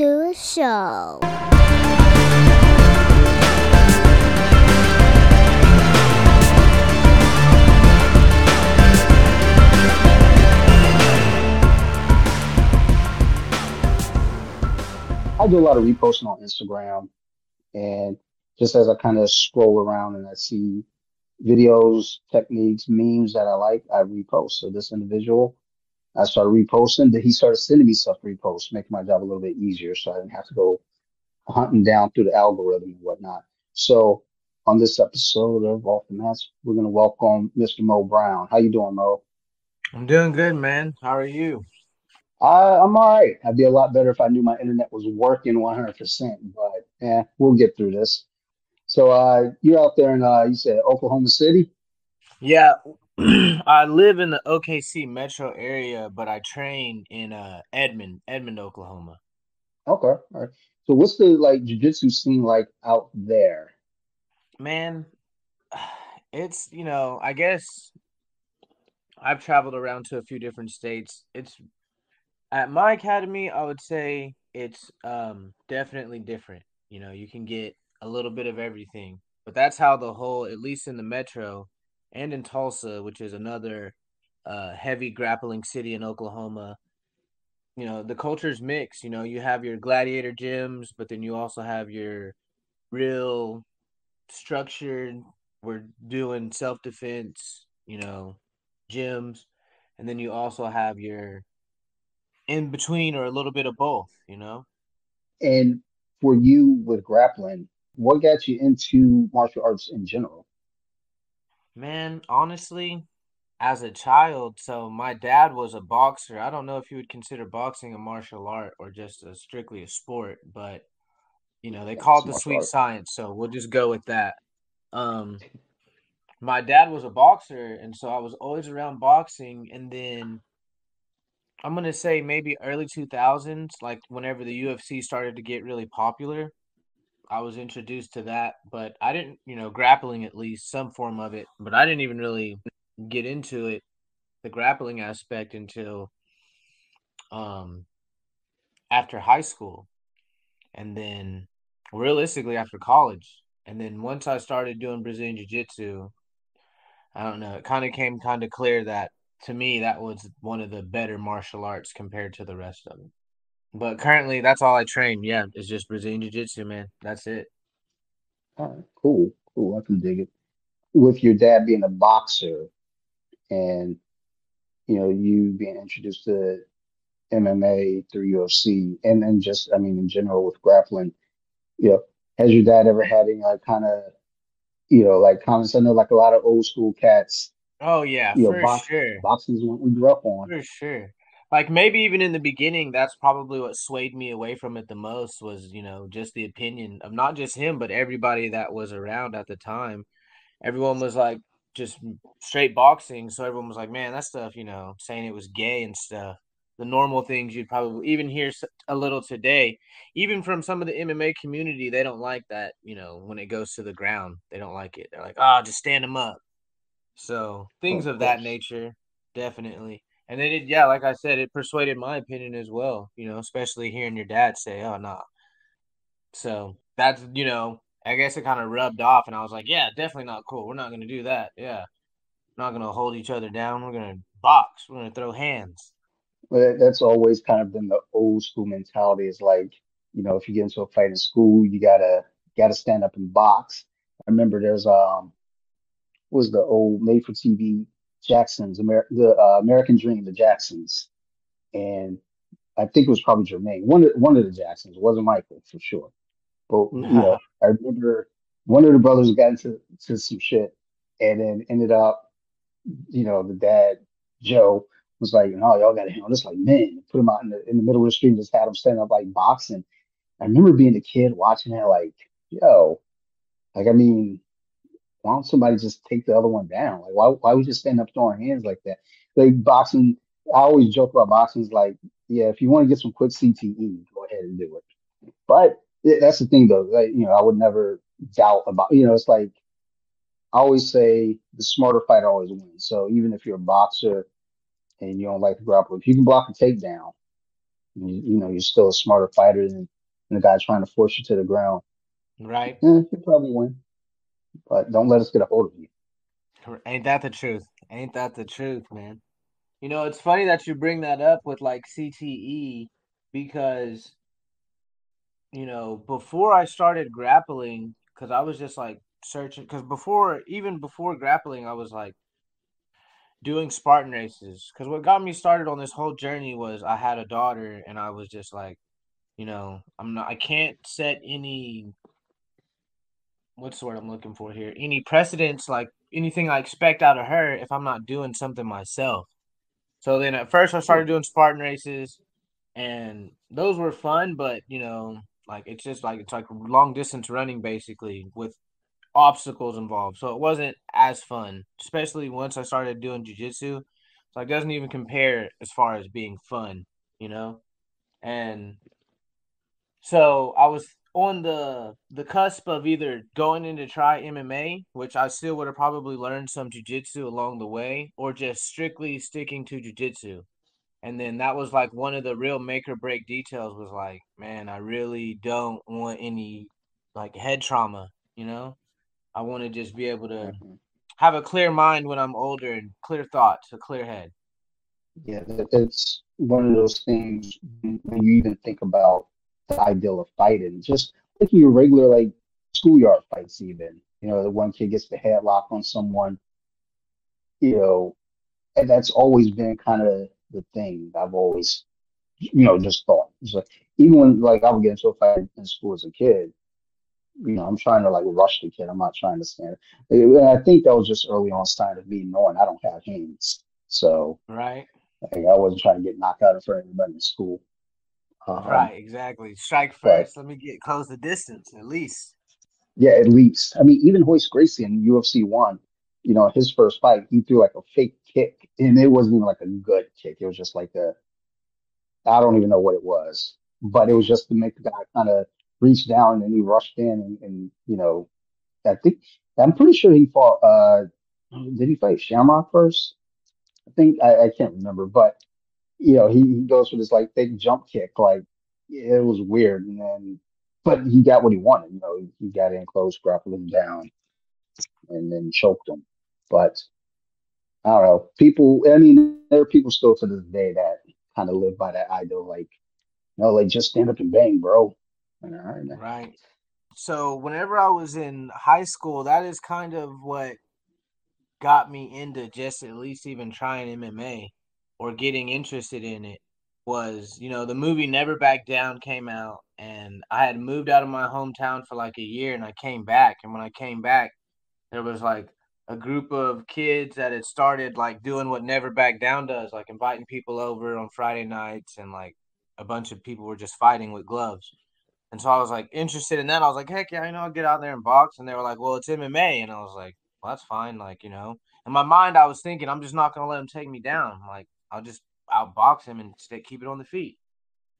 to a show. I do a lot of reposting on Instagram, and just as I kind of scroll around and I see videos, techniques, memes that I like, I repost. So this individual, I started reposting. Then he started sending me stuff to repost, making my job a little bit easier, so I didn't have to go hunting down through the algorithm and whatnot. So on this episode of Off the Mats, we're gonna welcome Mr. Mo Brown. How you doing, Mo? I'm doing good, man. How are you? I, I'm all right. I'd be a lot better if I knew my internet was working 100%, but yeah, we'll get through this. So uh, you're out there in, uh, you said Oklahoma City? Yeah, I live in the OKC metro area, but I train in uh, Edmond, Edmond, Oklahoma. Okay, all right. So what's the like jiu-jitsu scene like out there? Man, it's, you know, I guess I've traveled around to a few different states. It's at my academy, I would say it's um definitely different. You know, you can get a little bit of everything, but that's how the whole, at least in the metro and in Tulsa, which is another uh heavy grappling city in Oklahoma. You know, the culture's mixed. You know, you have your gladiator gyms, but then you also have your real structured. We're doing self defense. You know, gyms, and then you also have your in between or a little bit of both, you know? And for you with grappling, what got you into martial arts in general? Man, honestly, as a child, so my dad was a boxer. I don't know if you would consider boxing a martial art or just a strictly a sport, but you know, they Yeah, call it the sweet art. science, so we'll just go with that. Um, my dad was a boxer, and so I was always around boxing, and then I'm gonna say maybe early 2000s, like whenever the UFC started to get really popular, I was introduced to that, but I didn't, you know, grappling at least some form of it, but I didn't even really get into it, the grappling aspect until um after high school and then realistically after college. And then once I started doing Brazilian Jiu-Jitsu, I don't know, it kind of came kind of clear that to me that was one of the better martial arts compared to the rest of them. But currently that's all I train. Yeah, it's just Brazilian Jiu-Jitsu, man. That's it. All right, cool, cool. I can dig it. With your dad being a boxer and you know you being introduced to MMA through UFC and then just I mean in general with grappling, you know, has your dad ever had any like kind of you know like comments? I know like a lot of old school cats, Oh yeah, you know, for box sure. boxing is what we grew up on. For sure. Like maybe even in the beginning, that's probably what swayed me away from it the most was, you know, just the opinion of not just him, but everybody that was around at the time. Everyone was like just straight boxing. So everyone was like, man, that stuff, you know, saying it was gay and stuff. The normal things you'd probably even hear a little today, even from some of the MMA community, they don't like that, you know, when it goes to the ground. They don't like it. They're like, oh, just stand them up. So things Of of that nature, definitely. And then it, yeah, like I said, it persuaded my opinion as well. You know, especially hearing your dad say, "Oh, no." So that's you know, I guess it kind of rubbed off, and I was like, "Yeah, definitely not cool. We're not gonna do that. Yeah, not gonna hold each other down. We're gonna box. We're gonna throw hands." But that's always kind of been the old school mentality is like, you know, if you get into a fight in school, you gotta gotta stand up and box. I remember there's um was the old made for TV Jacksons, Amer the uh, American Dream, the Jacksons, and I think it was probably Jermaine, one of one of the Jacksons, it wasn't Michael for sure. But you know, I remember one of the brothers got into to some shit and then ended up, you know, the dad, Joe, was like, no, y'all gotta handle this like men. Put him out in the in the middle of the street and just had him stand up like boxing. I remember being a kid watching that, like, yo, like I mean, why don't somebody just take the other one down? Like, why why we just stand up throwing hands like that? Like boxing, I always joke about boxing is like, yeah, if you want to get some quick CTE, go ahead and do it. But that's the thing though, like, you know, I would never doubt about, you know, it's like I always say the smarter fighter always wins. So even if you're a boxer and you don't like to grapple, if you can block a takedown, You, you know, you're still a smarter fighter than, than the guy trying to force you to the ground. Right? Yeah, you probably win, but don't let us get a hold of you. Ain't that the truth? Ain't that the truth, man? You know, it's funny that you bring that up with like CTE because you know, before I started grappling, because I was just like searching, because before, even before grappling, I was like doing Spartan races. Because what got me started on this whole journey was I had a daughter, and I was just like, you know, I'm not, I can't set any, what's the word I'm looking for here? Any precedents, like anything I expect out of her if I'm not doing something myself. So then at first I started doing Spartan races, and those were fun, but you know, like it's just like it's like long distance running basically with obstacles involved. So it wasn't as fun, especially once I started doing jujitsu. So it doesn't even compare as far as being fun, you know? And so I was on the the cusp of either going in to try MMA, which I still would have probably learned some jujitsu along the way, or just strictly sticking to jujitsu. And then that was like one of the real make or break details was like, man, I really don't want any like head trauma, you know? I want to just be able to mm-hmm. have a clear mind when I'm older and clear thoughts, a clear head. Yeah, it's one of those things when you even think about ideal of fighting, just like your regular like schoolyard fights, even you know, the one kid gets the headlock on someone, you know, and that's always been kind of the thing I've always, you know, just thought. So even when like I would get into a fight in school as a kid, you know, I'm trying to like rush the kid. I'm not trying to stand. And I think that was just early on sign of me knowing I don't have hands. So right, like I wasn't trying to get knocked out in front of everybody in school. Um, right, exactly. Strike first. But, Let me get close the distance at least. Yeah, at least. I mean, even Royce Gracie in UFC one, you know, his first fight, he threw like a fake kick, and it wasn't even like a good kick. It was just like a, I don't even know what it was, but it was just to make the guy kind of reach down and he rushed in and, and, you know, I think I'm pretty sure he fought. uh Did he fight Shamrock first? I think I, I can't remember, but you know, he, he goes for this like big jump kick, like it was weird, and then but he got what he wanted. You know, he, got in close, grappled him down, and then choked him. But I don't know. People, I mean, there are people still to this day that kind of live by that ideal, like, you know, like just stand up and bang, bro. Right, right. So whenever I was in high school, that is kind of what got me into just at least even trying MMA or getting interested in it was, you know, the movie Never Back Down came out and I had moved out of my hometown for like a year and I came back and when I came back there was like a group of kids that had started like doing what Never Back Down does, like inviting people over on Friday nights, and like a bunch of people were just fighting with gloves. And so I was like interested in that. I was like, heck yeah, I know I'll get out there and box. And they were like, well, it's MMA. And I was like, well, that's fine. Like, you know, in my mind, I was thinking, I'm just not going to let him take me down. Like, I'll just outbox him and stay, keep it on the feet.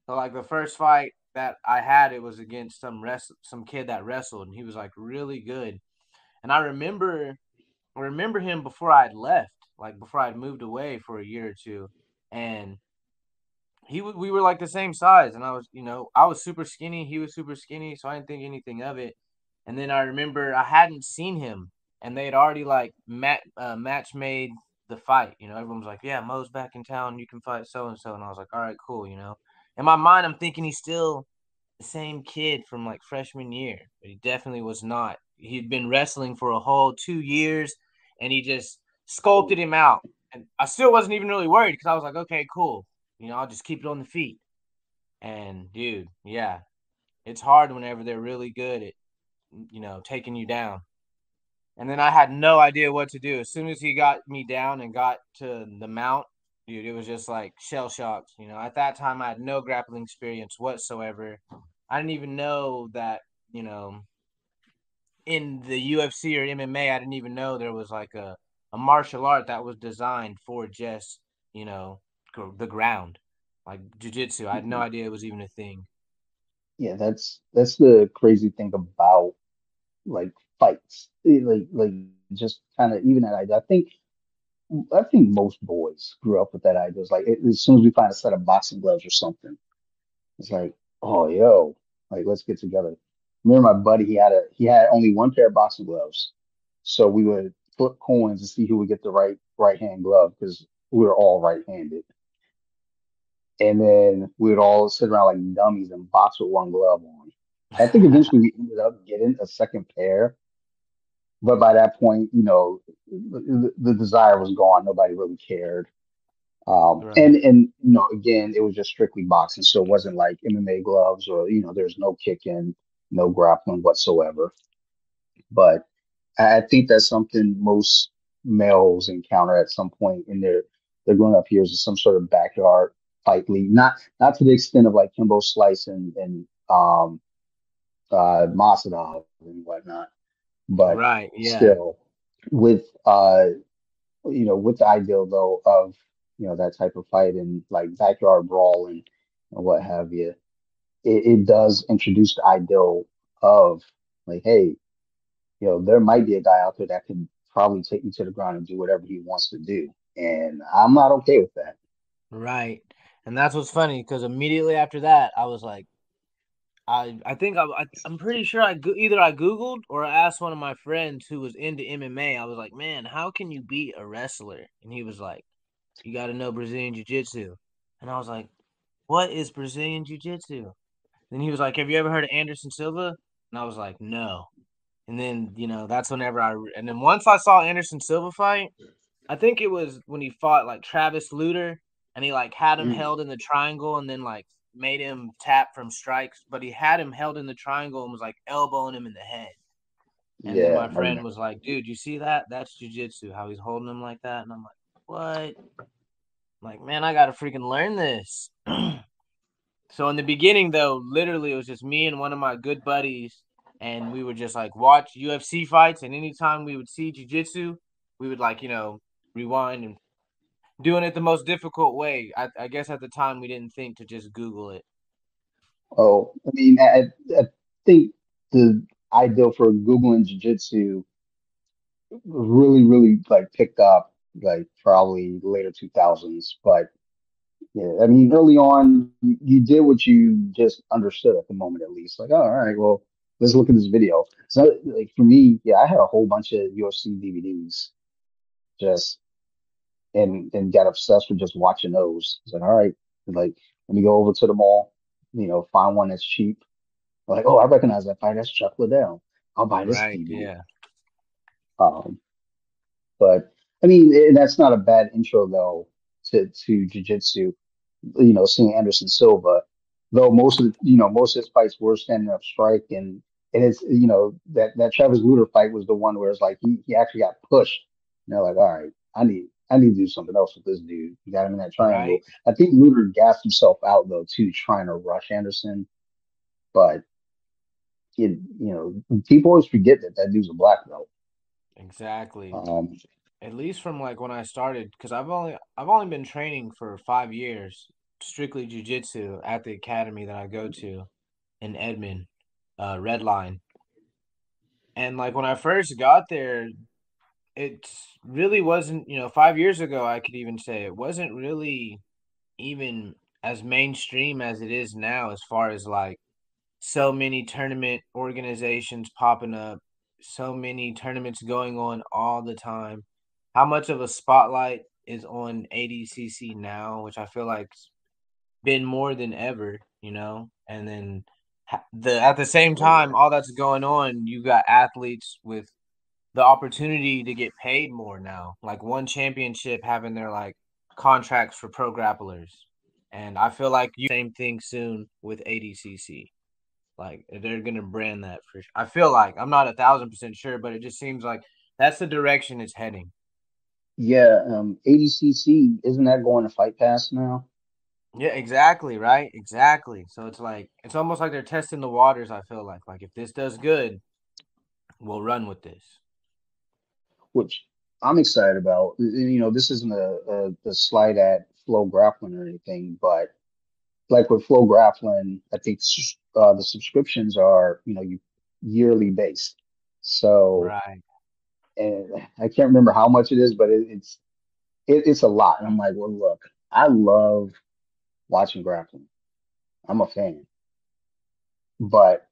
So, like, the first fight that I had, it was against some rest, some kid that wrestled, and he was like really good. And I remember I remember him before I had left, like before I'd moved away for a year or two, and he we were like the same size, and I was you know I was super skinny, he was super skinny, so I didn't think anything of it. And then I remember I hadn't seen him, and they had already like mat uh, match made the fight. You know, everyone was like, "Yeah, Mo's back in town. You can fight so and so." And I was like, "All right, cool." You know, in my mind, I'm thinking he's still the same kid from like freshman year, but he definitely was not he'd been wrestling for a whole two years, and he just sculpted him out. And I still wasn't even really worried because I was like, okay, cool. You know, I'll just keep it on the feet. And dude, yeah, it's hard whenever they're really good at, you know, taking you down. And then I had no idea what to do. As soon as he got me down and got to the mount, dude, it was just like shell shocked. You know, at that time I had no grappling experience whatsoever. I didn't even know that, you know, in the UFC or MMA, I didn't even know there was like a, a martial art that was designed for just, you know, the ground, like jujitsu. I had no mm-hmm. idea it was even a thing. Yeah, that's that's the crazy thing about like fights, eh, like like just kind of even that idea. I think I think most boys grew up with that idea. It's like it, as soon as we find a set of boxing gloves or something, It's like, oh yo, like let's get together. Remember my buddy, he had a he had only one pair of boxing gloves. So we would flip coins to see who would get the right right hand glove because we were all right handed. And then we would all sit around like dummies and box with one glove on. I think eventually we ended up getting a second pair, but by that point, you know, the, the desire was gone. Nobody really cared. Um, Right. and and you know, again, it was just strictly boxing, so it wasn't like MMA gloves or you know, there's no kicking, no grappling whatsoever. But I think that's something most males encounter at some point in their their growing up years is some sort of backyard fight league. Not not to the extent of like Kimbo Slice and and um uh Masvidal and whatnot, but Right. Yeah. still with uh you know, with the ideal though of, you know, that type of fight and like backyard brawl and, and what have you, it, it does introduce the ideal of like, hey, you know, there might be a guy out there that can probably take me to the ground and do whatever he wants to do. And I'm not okay with that. Right. And that's what's funny because immediately after that, I was like, I I think I, I I'm pretty sure I go- either I googled or I asked one of my friends who was into MMA. I was like, "Man, how can you beat a wrestler?" And he was like, "You got to know Brazilian Jiu-Jitsu." And I was like, "What is Brazilian Jiu-Jitsu?" Then he was like, "Have you ever heard of Anderson Silva?" And I was like, "No." And then, you know, that's whenever I and then once I saw Anderson Silva fight, I think it was when he fought like Travis Lutter and he like had him Mm, held in the triangle and then like made him tap from strikes, but he had him held in the triangle and was like elbowing him in the head. And then yeah, my friend was like, dude, you see that? That's jujitsu, how he's holding him like that. And I'm like, what? I'm like, man, I gotta freaking learn this. so in the beginning though, literally it was just me and one of my good buddies, and we would just like watch UFC fights, and anytime we would see jujitsu, we would like, you know, rewind and doing it the most difficult way. I, I guess at the time we didn't think to just Google it. Oh, I mean, I, I think the ideal for Googling Jiu-Jitsu really, really like picked up like probably later 2000s. But yeah, I mean, early on, you, you did what you just understood at the moment, at least. Like, oh, all right, well, let's look at this video. So, like for me, yeah, I had a whole bunch of UFC DVDs just and and got obsessed with just watching those. It's like, all right, like let me go over to the mall, you know, find one that's cheap. Like, oh, I recognize that fight. That's Chuck Liddell. I'll buy this Right. Yeah. Um, but I mean, that's not a bad intro though to to jiu-jitsu. You know, seeing Anderson Silva, though most of the, you know most of his fights were standing up strike, and and it's you know that that Travis Lutter fight was the one where it's like he he actually got pushed. And they're like, all right, I need I need to do something else with this dude. You got him in that triangle. Right. I think Lutter gassed himself out though too, trying to rush Anderson, but it, you know people always forget that that dude's a black belt. Exactly. Um, At least from like when I started, because I've only I've only been training for five years, strictly jujitsu at the academy that I go to in Edmond, uh, Redline. And like when I first got there, it really wasn't, you know, five years ago, I could even say it wasn't really even as mainstream as it is now, as far as like so many tournament organizations popping up, so many tournaments going on all the time. How much of a spotlight is on ADCC now, which I feel like's been more than ever, you know? And then the at the same time, all that's going on, you got athletes with the opportunity to get paid more now. Like one championship having their like contracts for pro grapplers. And I feel like you same thing soon with ADCC. Like they're gonna brand that for sure. I feel like I'm not a thousand percent sure, but it just seems like that's the direction it's heading. Yeah, um, ADCC, isn't that going to Fight Pass now? Yeah, exactly, right? Exactly. So it's like it's almost like they're testing the waters, I feel like. Like if this does good, we'll run with this. Which I'm excited about. You know, this isn't a, a, a slight at Flow Grappling or anything, but like with Flow Grappling, I think uh, the subscriptions are, you know, you yearly based. So, Right. and I can't remember how much it is, but it, it's it, it's a lot. And I'm like, well, look, I love watching grappling. I'm a fan. But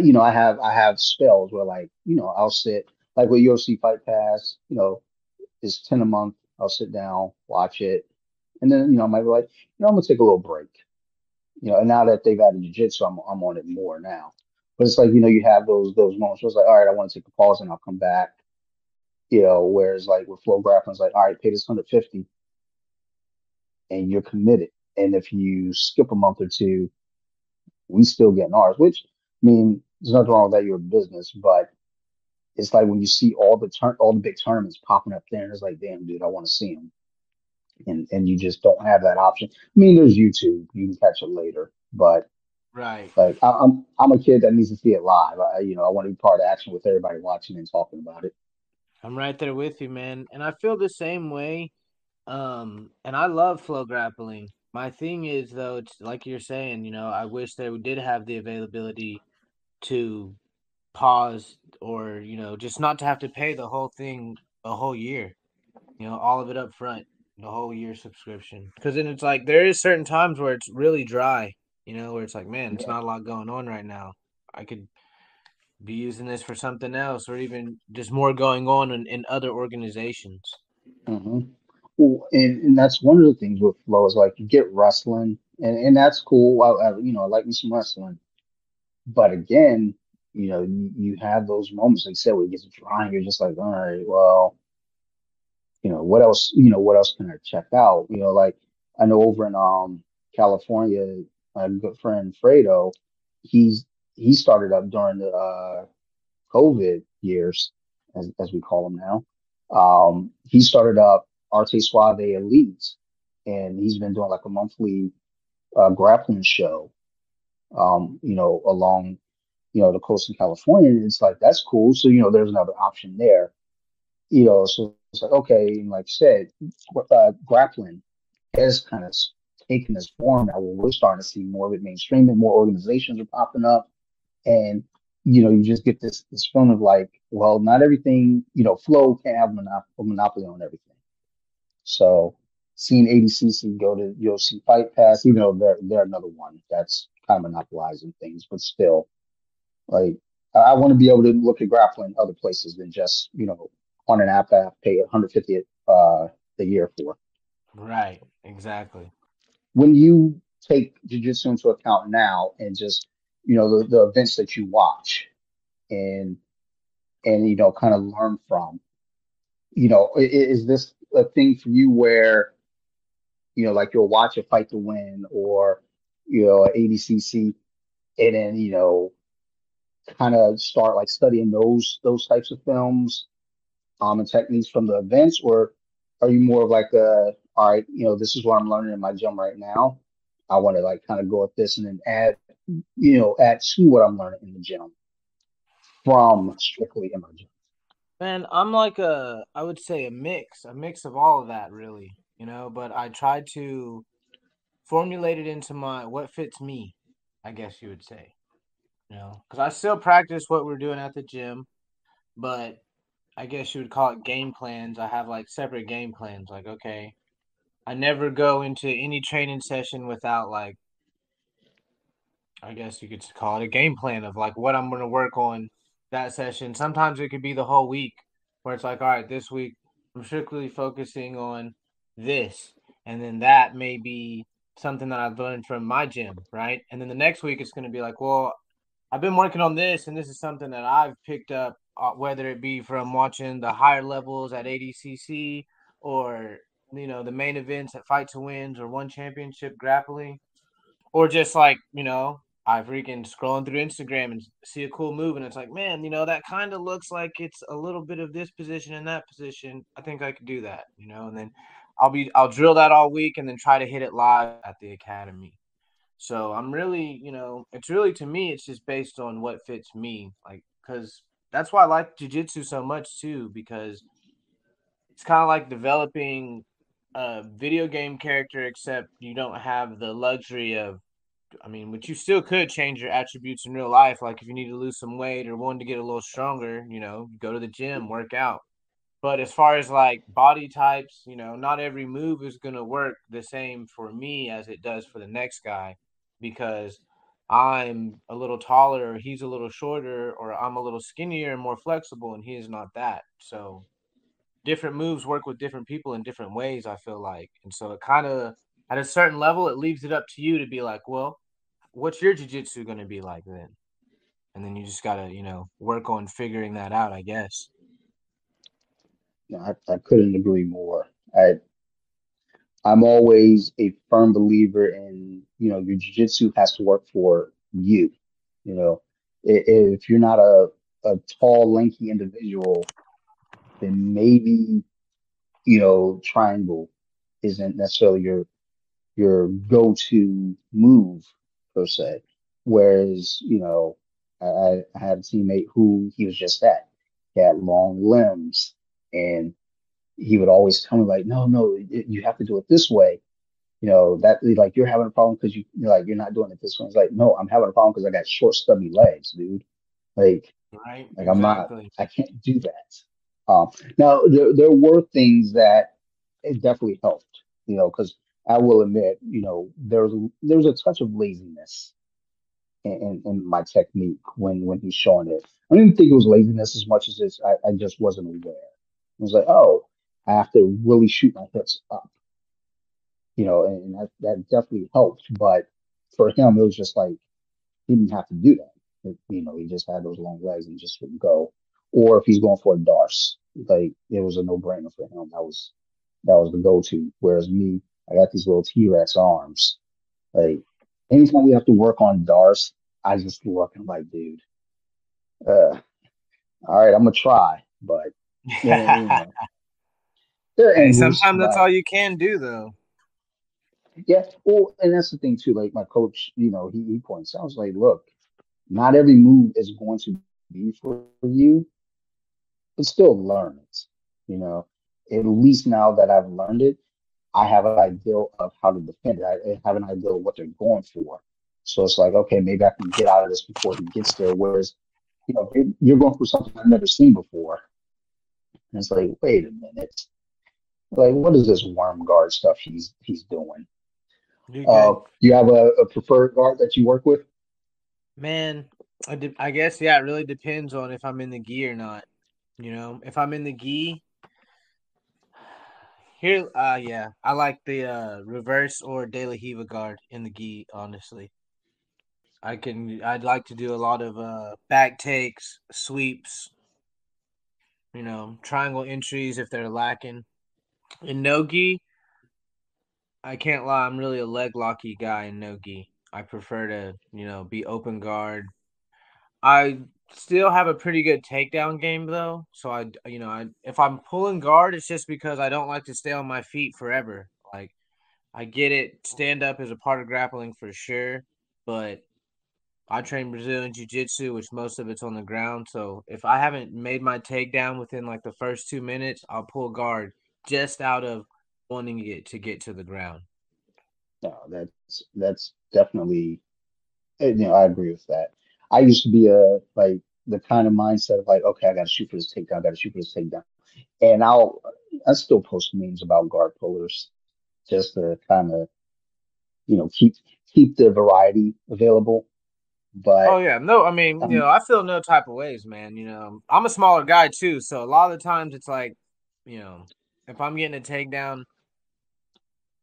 you know, I have I have spells where like, you know, I'll sit like with UFC Fight Pass, you know, it's 10 a month. I'll sit down, watch it, and then, you know, I might be like, you know, I'm gonna take a little break. You know, and now that they've added jiu-jitsu, I'm I'm on it more now. But it's like, you know, you have those those moments where it's like, all right, I want to take a pause and I'll come back. You know, whereas like with FloGrappling, it's like, all right, pay this 150 and you're committed. And if you skip a month or two, we still getting ours, which I mean, there's nothing wrong with that. You're a business, but it's like when you see all the turn, all the big tournaments popping up there, and it's like, damn, dude, I want to see them, and and you just don't have that option. I mean, there's YouTube, you can catch it later, but right, like I, I'm I'm a kid that needs to see it live. I, you know, I want to be part of action with everybody watching and talking about it. I'm right there with you, man, and I feel the same way. Um, and I love flow grappling. My thing is though, it's like you're saying, you know, I wish they did have the availability to pause or you know just not to have to pay the whole thing a whole year you know all of it up front the whole year subscription. Because then it's like there is certain times where it's really dry you know where it's like man it's not a lot going on right now. I could be using this for something else or even just more going on in, in other organizations. Mm-hmm. well, and, and that's one of the things with flow is like you get wrestling and, and that's cool. I, I, you know i like me some wrestling but again you know, you, you have those moments, like I said, where it gets dry you're just like, all right, well, you know, what else, you know, what else can I check out? You know, like I know over in um California, my good friend Fredo, he's he started up during the uh COVID years, as as we call them now. Um, he started up Arte Suave Elite, and he's been doing like a monthly uh, grappling show. Um, you know, along you know, the coast of California. It's like, that's cool. So, you know, there's another option there. You know, so it's like, okay, and like I said, uh, grappling has kind of taken this form now where we're starting to see more of it mainstream and more organizations are popping up. And, you know, you just get this this feeling of like, well, not everything, you know, flow can't have monop- a monopoly on everything. So seeing ADCC go to UFC Fight Pass, even though they're they're another one that's kind of monopolizing things, but still, like I want to be able to look at grappling other places than just you know on an app app pay 150 uh, a year for. Right. Exactly. When you take jujitsu into account now and just you know the, the events that you watch and and you know kind of learn from you know is, is this a thing for you where you know like you'll watch a fight to win or you know ADCC and then you know kind of start like studying those those types of films um, and techniques from the events, or are you more of like a all right, you know, this is what I'm learning in my gym right now. I want to like kind of go at this and then add, you know, add to what I'm learning in the gym from strictly in my gym. Man, I'm like a, I would say a mix, a mix of all of that, really. You know, but I try to formulate it into my what fits me. I guess you would say. You know, because I still practice what we're doing at the gym, but I guess you would call it game plans. I have like separate game plans. Like, okay, I never go into any training session without like, I guess you could call it a game plan of like what I'm going to work on that session. Sometimes it could be the whole week where it's like, all right, this week I'm strictly focusing on this. And then that may be something that I've learned from my gym, right? And then the next week it's going to be like, well, I've been working on this, and this is something that I've picked up, uh, whether it be from watching the higher levels at ADCC or you know the main events at Fight to Wins or One Championship Grappling, or just like you know I freaking scrolling through Instagram and see a cool move, and it's like, man, you know that kind of looks like it's a little bit of this position and that position. I think I could do that, you know, and then I'll be I'll drill that all week and then try to hit it live at the academy. So I'm really, you know, it's really to me, it's just based on what fits me. Like, because that's why I like jujitsu so much too, because it's kind of like developing a video game character, except you don't have the luxury of, I mean, but you still could change your attributes in real life. Like if you need to lose some weight or want to get a little stronger, you know, go to the gym, work out. But as far as like body types, you know, not every move is gonna work the same for me as it does for the next guy because I'm a little taller, or he's a little shorter, or I'm a little skinnier and more flexible, and he is not that. So different moves work with different people in different ways, I feel like. And so it kind of at a certain level, it leaves it up to you to be like, well, what's your jiu-jitsu going to be like then? And then you just got to, you know, work on figuring that out, I guess. No, I, I couldn't agree more. I I'm always a firm believer in, you know, your jiu-jitsu has to work for you. You know, if you're not a, a tall, lanky individual, then maybe, you know, triangle isn't necessarily your your go-to move per se. Whereas, you know, I, I had a teammate who he was just that. He had long limbs and he would always tell me like, no, no, you have to do it this way. You know, that like you're having a problem because you you're like you're not doing it this way. It's like, no, I'm having a problem because I got short, stubby legs, dude. Like, right, like I'm not. I can't do that. Um, now there there were things that it definitely helped, you know, because I will admit, you know, there was a, there was a touch of laziness in, in, in my technique when when he's showing it. I didn't think it was laziness as much as it's I, I just wasn't aware. It was like, oh, I have to really shoot my hips up, you know, and, that that definitely helped. But for him, it was just like he didn't have to do that. It- you know, he just had those long legs and just would go. Or if he's going for a Darce, like it was a no brainer for him. That was that was the go to. Whereas me, I got these little T Rex arms. Like anytime we have to work on Darce, I just look and like, dude, uh, all right, I'm gonna try, but you know, hey, sometimes that's all you can do, though. yeah. Well, and that's the thing too. Like my coach, you know, he, he points out, I was like, look, not every move is going to be for you, but still learn it. You know, at least now that I've learned it, I have an idea of how to defend it. I have an idea of what they're going for. So it's like, okay, maybe I can get out of this before he gets there. Whereas, you know, you're, you're going for something I've never seen before. And it's like, wait a minute. Like, what is this worm guard stuff he's he's doing? You're Uh, you have a, a preferred guard that you work with? man. I, de- I guess yeah. It really depends on if I'm in the gi or not. You know, if I'm in the gi, here, uh, yeah, I like the uh reverse or De La Riva guard in the gi. Honestly, I can. I'd like to do a lot of uh back takes, sweeps. You know, triangle entries if they're lacking. In no gi, I can't lie. I'm really a leg locky guy in no gi. I prefer to, you know, be open guard. I still have a pretty good takedown game though. So I, you know, I if I'm pulling guard, it's just because I don't like to stay on my feet forever. Like I get it, stand up is a part of grappling for sure, but I train Brazilian jiu-jitsu, which most of it's on the ground. So if I haven't made my takedown within like the first two minutes, I'll pull guard just out of wanting it to get to the ground. No, that's that's definitely, you know, I agree with that. I used to be a like the kind of mindset of like, okay, I got to shoot for this takedown, I got to shoot for this takedown, and I'll I still post memes about guard pullers just to kind of you know keep keep the variety available. But Oh yeah, no, I mean, you um, know, I feel no type of ways, man. You know, I'm a smaller guy too, so a lot of the times it's like, you know, if I'm getting a takedown,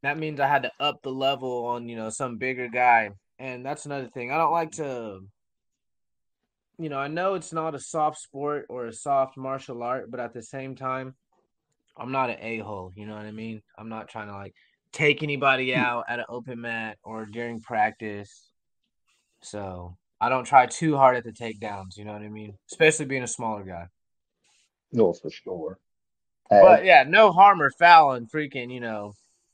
that means I had to up the level on, you know, some bigger guy. And that's another thing. I don't like to, you know, I know it's not a soft sport or a soft martial art, but at the same time, I'm not an a-hole, you know what I mean? I'm not trying to like take anybody hmm. out at an open mat or during practice. So I don't try too hard at the takedowns, you know what I mean? Especially being a smaller guy. no, for sure. But yeah, no harm or foul and freaking, you know,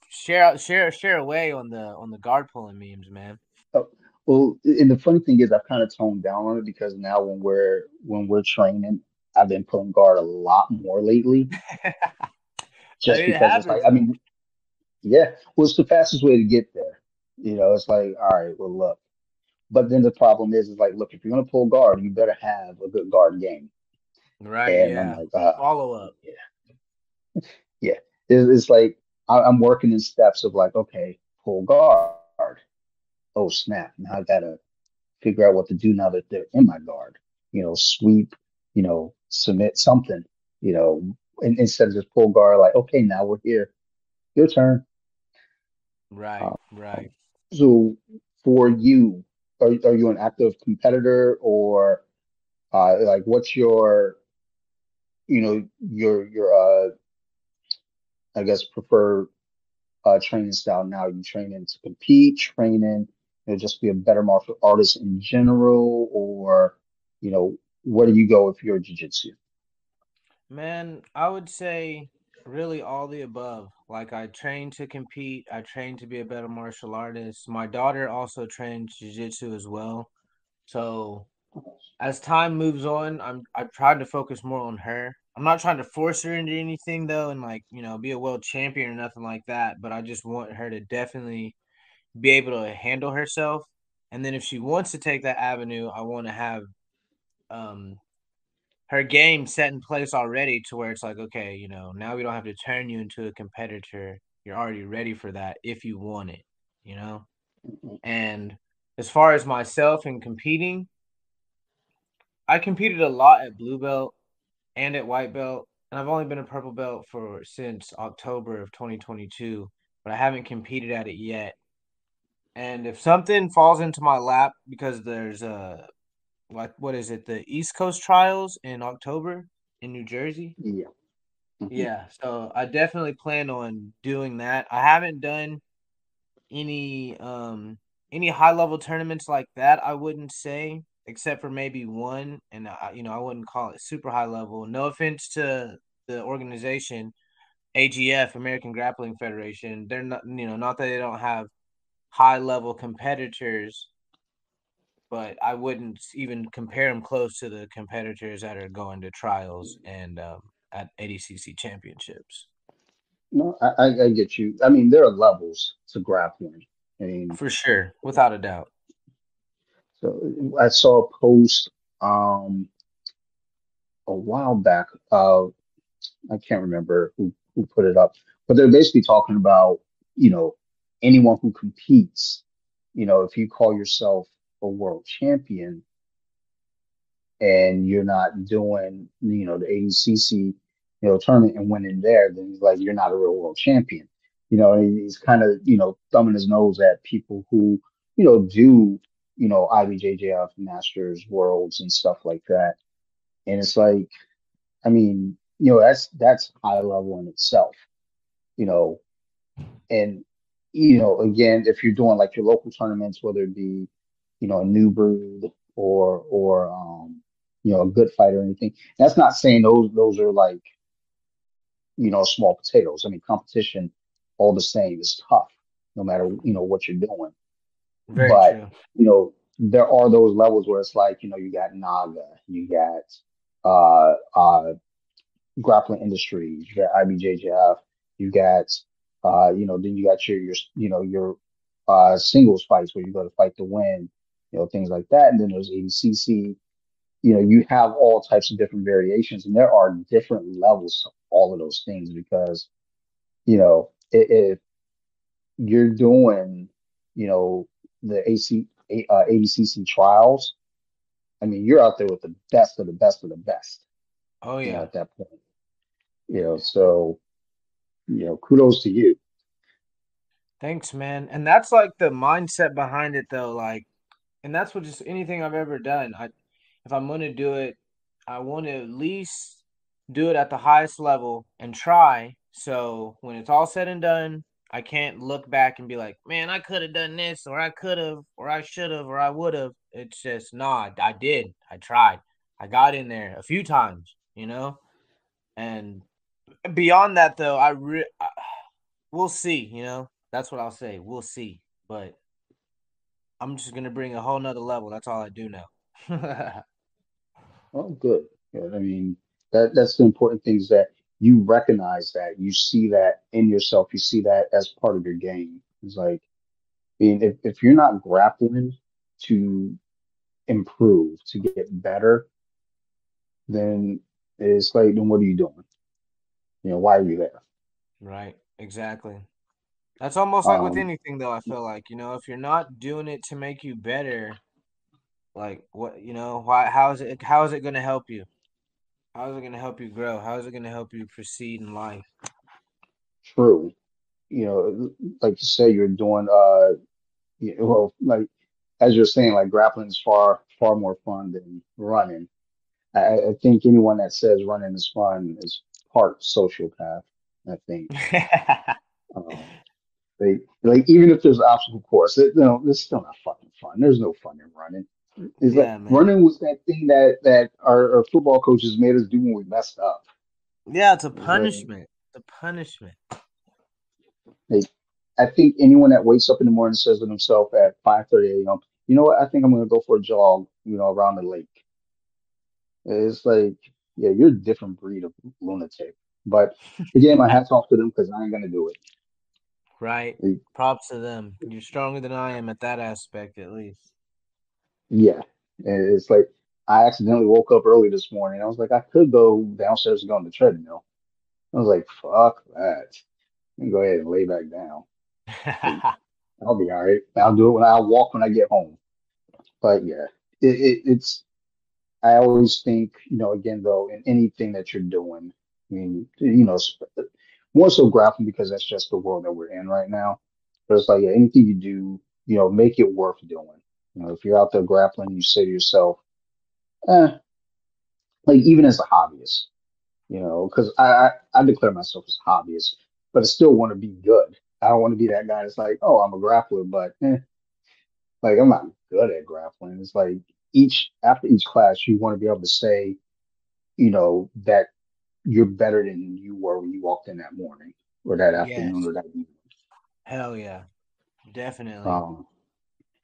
share share share away on the on the guard pulling memes, man. oh, well, and the funny thing is, I've kind of toned down on it because now when we're when we're training, I've been pulling guard a lot more lately, just it because it's like, I mean, yeah, well, it's the fastest way to get there. You know, it's like, all right, well, look. But then the problem is, is like, look, if you're gonna pull guard, you better have a good guard game. Right, And yeah. like, uh, Follow up. yeah. Yeah, it's, it's like I, I'm working in steps of like, okay, pull guard. Oh snap! Now I gotta figure out what to do now that they're in my guard. You know, sweep. You know, submit something. You know, and instead of just pull guard, like, okay, now we're here. Your turn. Right, Uh, right. so for you, are are you an active competitor or uh like what's your you know your your uh I guess preferred uh, training style now? You training to compete, training, you know, just be a better martial artist in general, or you know, where do you go if you're jiu-jitsu? Man, I would say really all the above. Like I train to compete, I train to be a better martial artist. My daughter also trained jiu-jitsu as well. So as time moves on, I'm I tried to focus more on her. I'm not trying to force her into anything though, and like you know, be a world champion or nothing like that. But I just want her to definitely be able to handle herself. And then if she wants to take that avenue, I want to have um her game set in place already to where it's like, okay, you know, now we don't have to turn you into a competitor. You're already ready for that if you want it, you know? And as far as myself and competing, I competed a lot at blue belt and at white belt, and I've only been a purple belt for since October of 2022, but I haven't competed at it yet. And if something falls into my lap because there's a like what is it, the East Coast Trials in October in New Jersey? Yeah. Mhm. Yeah, so I definitely plan on doing that. I haven't done any um any high level tournaments like that, I wouldn't say, except for maybe one, and I, you know, I wouldn't call it super high level. No offense to the organization, AGF, American Grappling Federation. They're not, you know, not that they don't have high level competitors, but I wouldn't even compare them close to the competitors that are going to trials and um, at ADCC championships. No, I, I, get you. I mean, there are levels to grappling. I mean, For sure, without a doubt. So I saw a post um a while back. Uh, I can't remember who who put it up, but they're basically talking about, you know, anyone who competes, you know, if you call yourself a world champion and you're not doing, you know, the ADCC, you know, tournament and winning there, then like you're not a real world champion. You know, he's kind of, you know, thumbing his nose at people who, you know, do, you know, IBJJF Masters Worlds and stuff like that. And it's like, I mean, you know, that's that's high level in itself, you know, and you know, again, if you're doing like your local tournaments, whether it be, you know, a new brood or or um, you know, a good fight or anything, that's not saying those those are like, you know, small potatoes. I mean, competition all the same is tough, no matter, you know, what you're doing. Very But, true. you know, there are those levels where it's like, you know, you got Naga, you got uh uh grappling industries, you got IBJJF, you got uh, you know, then you got your your you know your uh singles fights where you go to fight to win, you know, things like that. And then there's ADCC, you know, you have all types of different variations, and there are different levels to all of those things because, you know, if you're doing, you know, the AC uh, ADCC trials, I mean, you're out there with the best of the best of the best, Oh you know, yeah. at that point, you know, so you know, kudos to you. Thanks, man. And that's like the mindset behind it though, like and that's what just anything I've ever done. I if I'm gonna do it, I want to at least do it at the highest level and try. So when it's all said and done, I can't look back and be like, man, I could have done this, or I could have, or I should have, or I would have. It's just, nah, I did. I tried. I got in there a few times, you know? And beyond that, though, I re- we'll see, you know? That's what I'll say. We'll see. But I'm just to bring a whole nother level. That's all I do now. Oh, good. Yeah, I mean, that that's the important things that you recognize that, you see that in yourself, you see that as part of your game. It's like, I mean, if, if you're not grappling to improve, to get better, then it's like, then what are you doing? You know, why are you there? Right. Exactly. That's almost like with Um, anything though, I feel like, you know, if you're not doing it to make you better, like what, you know, why how is it how is it going to help you? How is it going to help you grow? How is it going to help you proceed in life? true. You know, like you say, you're doing uh, you know, well, like as you're saying, like grappling is far far more fun than running. I, I think anyone that says running is fun is part sociopath. I think. Um, they like even if there's an obstacle course, it, you know, it's still not fucking fun. There's no fun in running. Is Yeah, man. running was that thing that that our, our football coaches made us do when we messed up? Yeah, it's a like, punishment. It's a punishment. like I think anyone that wakes up in the morning and says to themselves at 5:30 a.m., you know what? I think I'm gonna go for a jog, you know, around the lake. It's like, yeah, you're a different breed of lunatic. But again, my hats off to them because I ain't gonna do it. Right. Like, Props to them. You're stronger than I am at that aspect, at least. Yeah, and it's like I accidentally woke up early this morning. I was like, I could go downstairs and go on the treadmill. I was like, fuck that. Let me go ahead and lay back down. I'll be all right. I'll do it when I walk when I get home. But yeah, it, it, it's I always think, you know, again, though, in anything that you're doing, I mean, you know, more so grappling because that's just the world that we're in right now. But it's like, yeah, anything you do, you know, make it worth doing. You know, if you're out there grappling, you say to yourself, eh, like even as a hobbyist, you know, because I, I, I declare myself as a hobbyist, but I still want to be good. I don't want to be that guy that's like, oh, I'm a grappler, but eh, like I'm not good at grappling. It's like each after each class, you want to be able to say, you know, that you're better than you were when you walked in that morning or that afternoon Yes. or that evening. Hell yeah. Definitely. Um,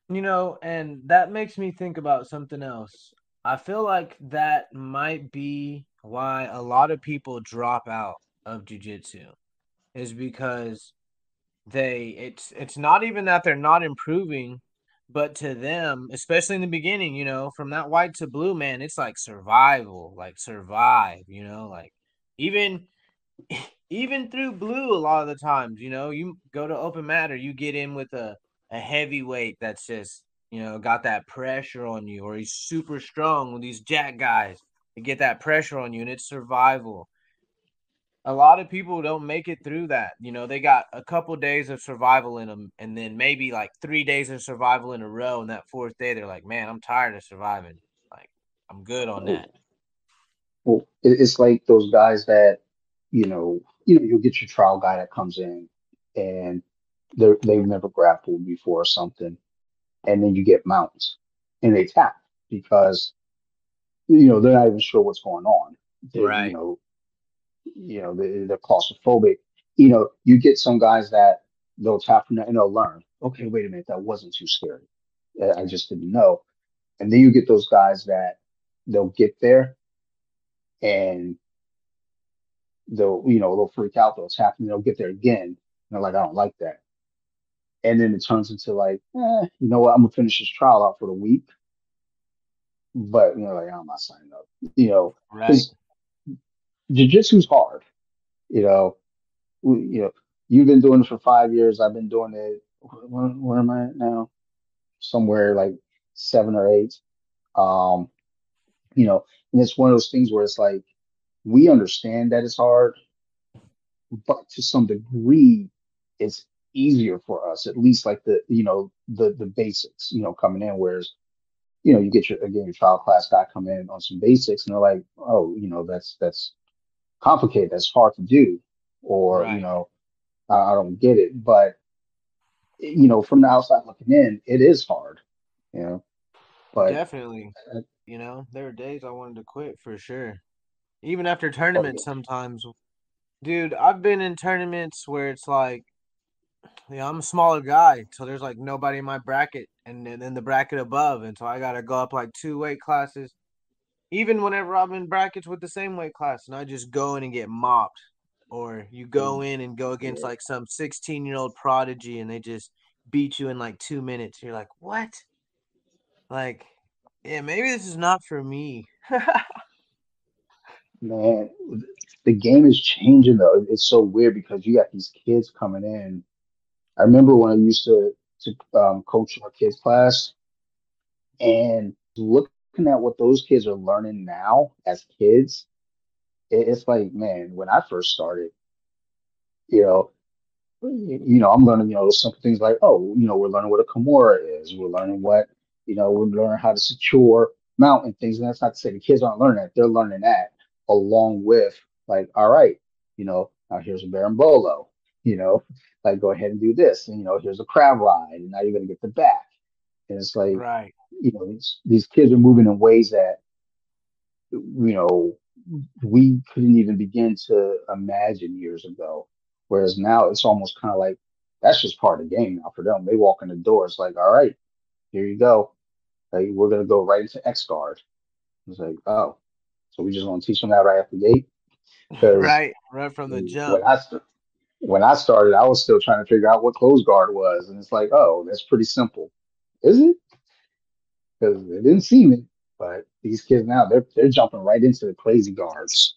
You know, and that makes me think about something else. I feel like that might be why a lot of people drop out of jujitsu is because they it's it's not even that they're not improving, but to them, especially in the beginning, you know, from that white to blue, man, it's like survival, like survive, you know, like even even through blue a lot of the times, you know, you go to open mat or you get in with a, a heavyweight that's just, you know, got that pressure on you, or he's super strong with these jack guys to get that pressure on you, and it's survival. A lot of people don't make it through that. You know, they got a couple days of survival in them, and then maybe like three days of survival in a row. And that fourth day, they're like, man, I'm tired of surviving. Like, I'm good on that. well, it's like those guys that, you know, you know, you'll get your trial guy that comes in and they've never grappled before or something, and then you get mounts and they tap because you know they're not even sure what's going on. You Right. know, you know, they, they're claustrophobic. You know, you get some guys that they'll tap and they'll learn. Okay, wait a minute, that wasn't too scary. I just didn't know. And then you get those guys that they'll get there and they'll, you know, they'll freak out, they'll tap and they'll get there again. And they're like, I don't like that. And then it turns into like, eh, you know what, I'm gonna finish this trial out for the week. But you know, like I'm not signing up. You know, Right. because jiu-jitsu's hard. You know, we, you know, you've been doing it for five years. I've been doing it. Where, where am I at now? Somewhere like seven or eight. Um, you know, and it's one of those things where it's like we understand that it's hard, but to some degree, it's easier for us. At least like the you know the the basics, you know, coming in. Whereas you know you get your again your trial class guy come in on some basics, and they're like, oh, you know, that's that's complicated. That's hard to do, or you know, I, I don't get it. But you know, from the outside looking in, it is hard. You know, but Definitely. uh, You know, there were days I wanted to quit for sure. Even after oh tournaments, yeah, sometimes, dude, I've been in tournaments where it's like, yeah, I'm a smaller guy, so there's like nobody in my bracket, and then the bracket above, and so I gotta go up like two weight classes. Even whenever I'm in brackets with the same weight class, and I just go in and get mopped, or you go mm. in and go against like some 16 year old prodigy, and they just beat you in like two minutes. You're like, what? Like, yeah, maybe this is not for me. man. the game is changing though. It's so weird because you got these kids coming in. I remember when I used to to um, coach our kids class and looking at what those kids are learning now as kids, it, it's like, man, when I first started, you know, you know, I'm learning, you know, simple things like, oh, you know, we're learning what a Kimura is. We're learning what, you know, we're learning how to secure mount and things. And that's not to say the kids aren't learning that. They're learning that along with like, all right, you know, now here's a berimbolo, you know, like go ahead and do this. And, you know, here's a crab ride. And now you're going to get the back. And it's like, Right. you know, these, these kids are moving in ways that, you know, we couldn't even begin to imagine years ago. Whereas now it's almost kind of like that's just part of the game now for them. They walk in the door, it's like, all right, here you go. Like, we're gonna go right into X guard. It's like, oh, so we just want to teach them that right at the gate Right. Right from the when jump. I st- when I started, I was still trying to figure out what close guard was, and it's like, oh, that's pretty simple, is it? Because it didn't seem it, but these kids now they're they're jumping right into the crazy guards.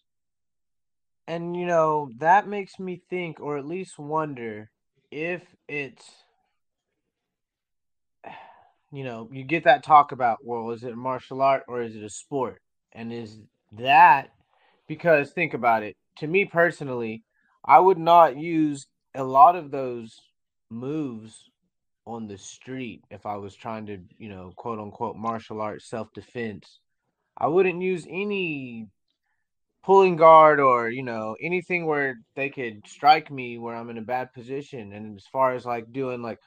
And you know, that makes me think or at least wonder if it's you know, you get that talk about, well, is it martial art or is it a sport? And is that because think about it. To me personally, I would not use a lot of those moves on the street if I was trying to, you know, quote unquote martial arts self defense. I wouldn't use any pulling guard or, you know, anything where they could strike me where I'm in a bad position. And as far as like doing like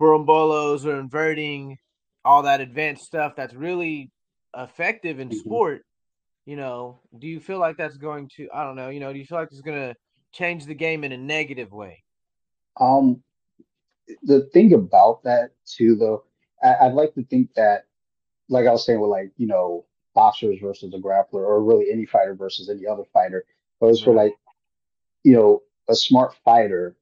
berimbolos or inverting all that advanced stuff that's really effective in Mhm. sport, you know, do you feel like that's going to, I don't know, you know, do you feel like it's going to change the game in a negative way? Um, the thing about that too, though, I, I'd like to think that, like I was saying, with like you know boxers versus a grappler, or really any fighter versus any other fighter, for Right, like you know a smart fighter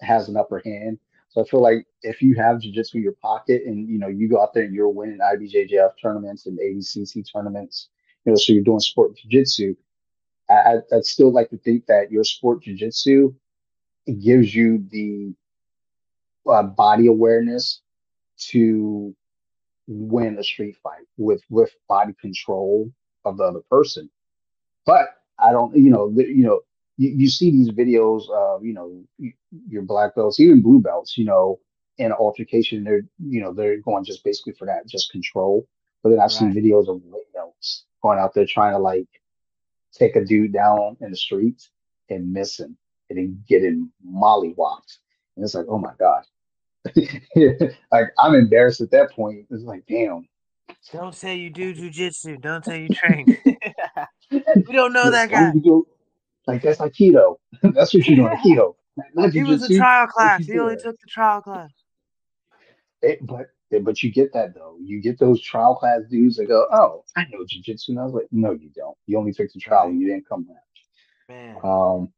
has an upper hand. So I feel like if you have jiu-jitsu in your pocket and you know you go out there and you're winning IBJJF tournaments and ADCC tournaments, you know, so you're doing sport jiu-jitsu, I, I'd still like to think that your sport jiu-jitsu gives you the uh, body awareness to win a street fight with with body control of the other person. But I don't, you know, the, you know, you, you see these videos of, you know, your black belts, even blue belts, you know, in altercation, they're, you know, they're going just basically for that, just control. But then I've seen videos of white belts going out there trying to like take a dude down in the streets and miss him and then get him mollywopped. And it's like, oh my God. like I'm embarrassed at that point. It's like, damn. Don't say you do jujitsu. Don't say you train. we don't know that guy. like that's Aikido. that's what you're doing, Aikido. Not he was a trial class. He only took the trial class. It, but but you get that though. You get those trial class dudes that go, Oh, I know jujitsu. And I was like, No, you don't. You only took the trial and you didn't come back. Man, Um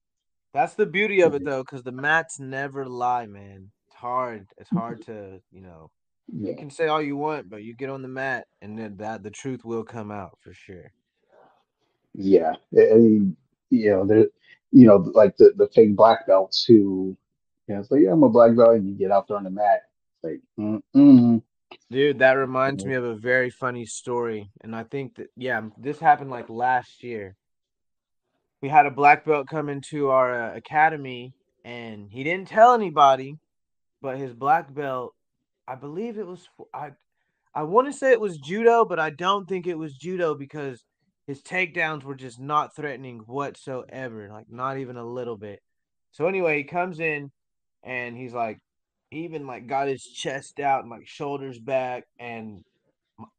that's the beauty of it though, because the mats never lie, man. It's hard. It's hard to, you know, you can say all you want, but you get on the mat and then that the truth will come out for sure. yeah. I mean, you know, there you know, like the, the fake black belts who you know, it's like, yeah, I'm a black belt and you get out there on the mat. It's like, mm-mm. Dude, that reminds me of a very funny story. And I think that, yeah, this happened like last year. We had a black belt come into our uh, academy and he didn't tell anybody, but his black belt, I believe it was, I, I want to say it was judo, but I don't think it was judo because his takedowns were just not threatening whatsoever, like not even a little bit. So anyway, he comes in and he's like, he even like got his chest out and like shoulders back, and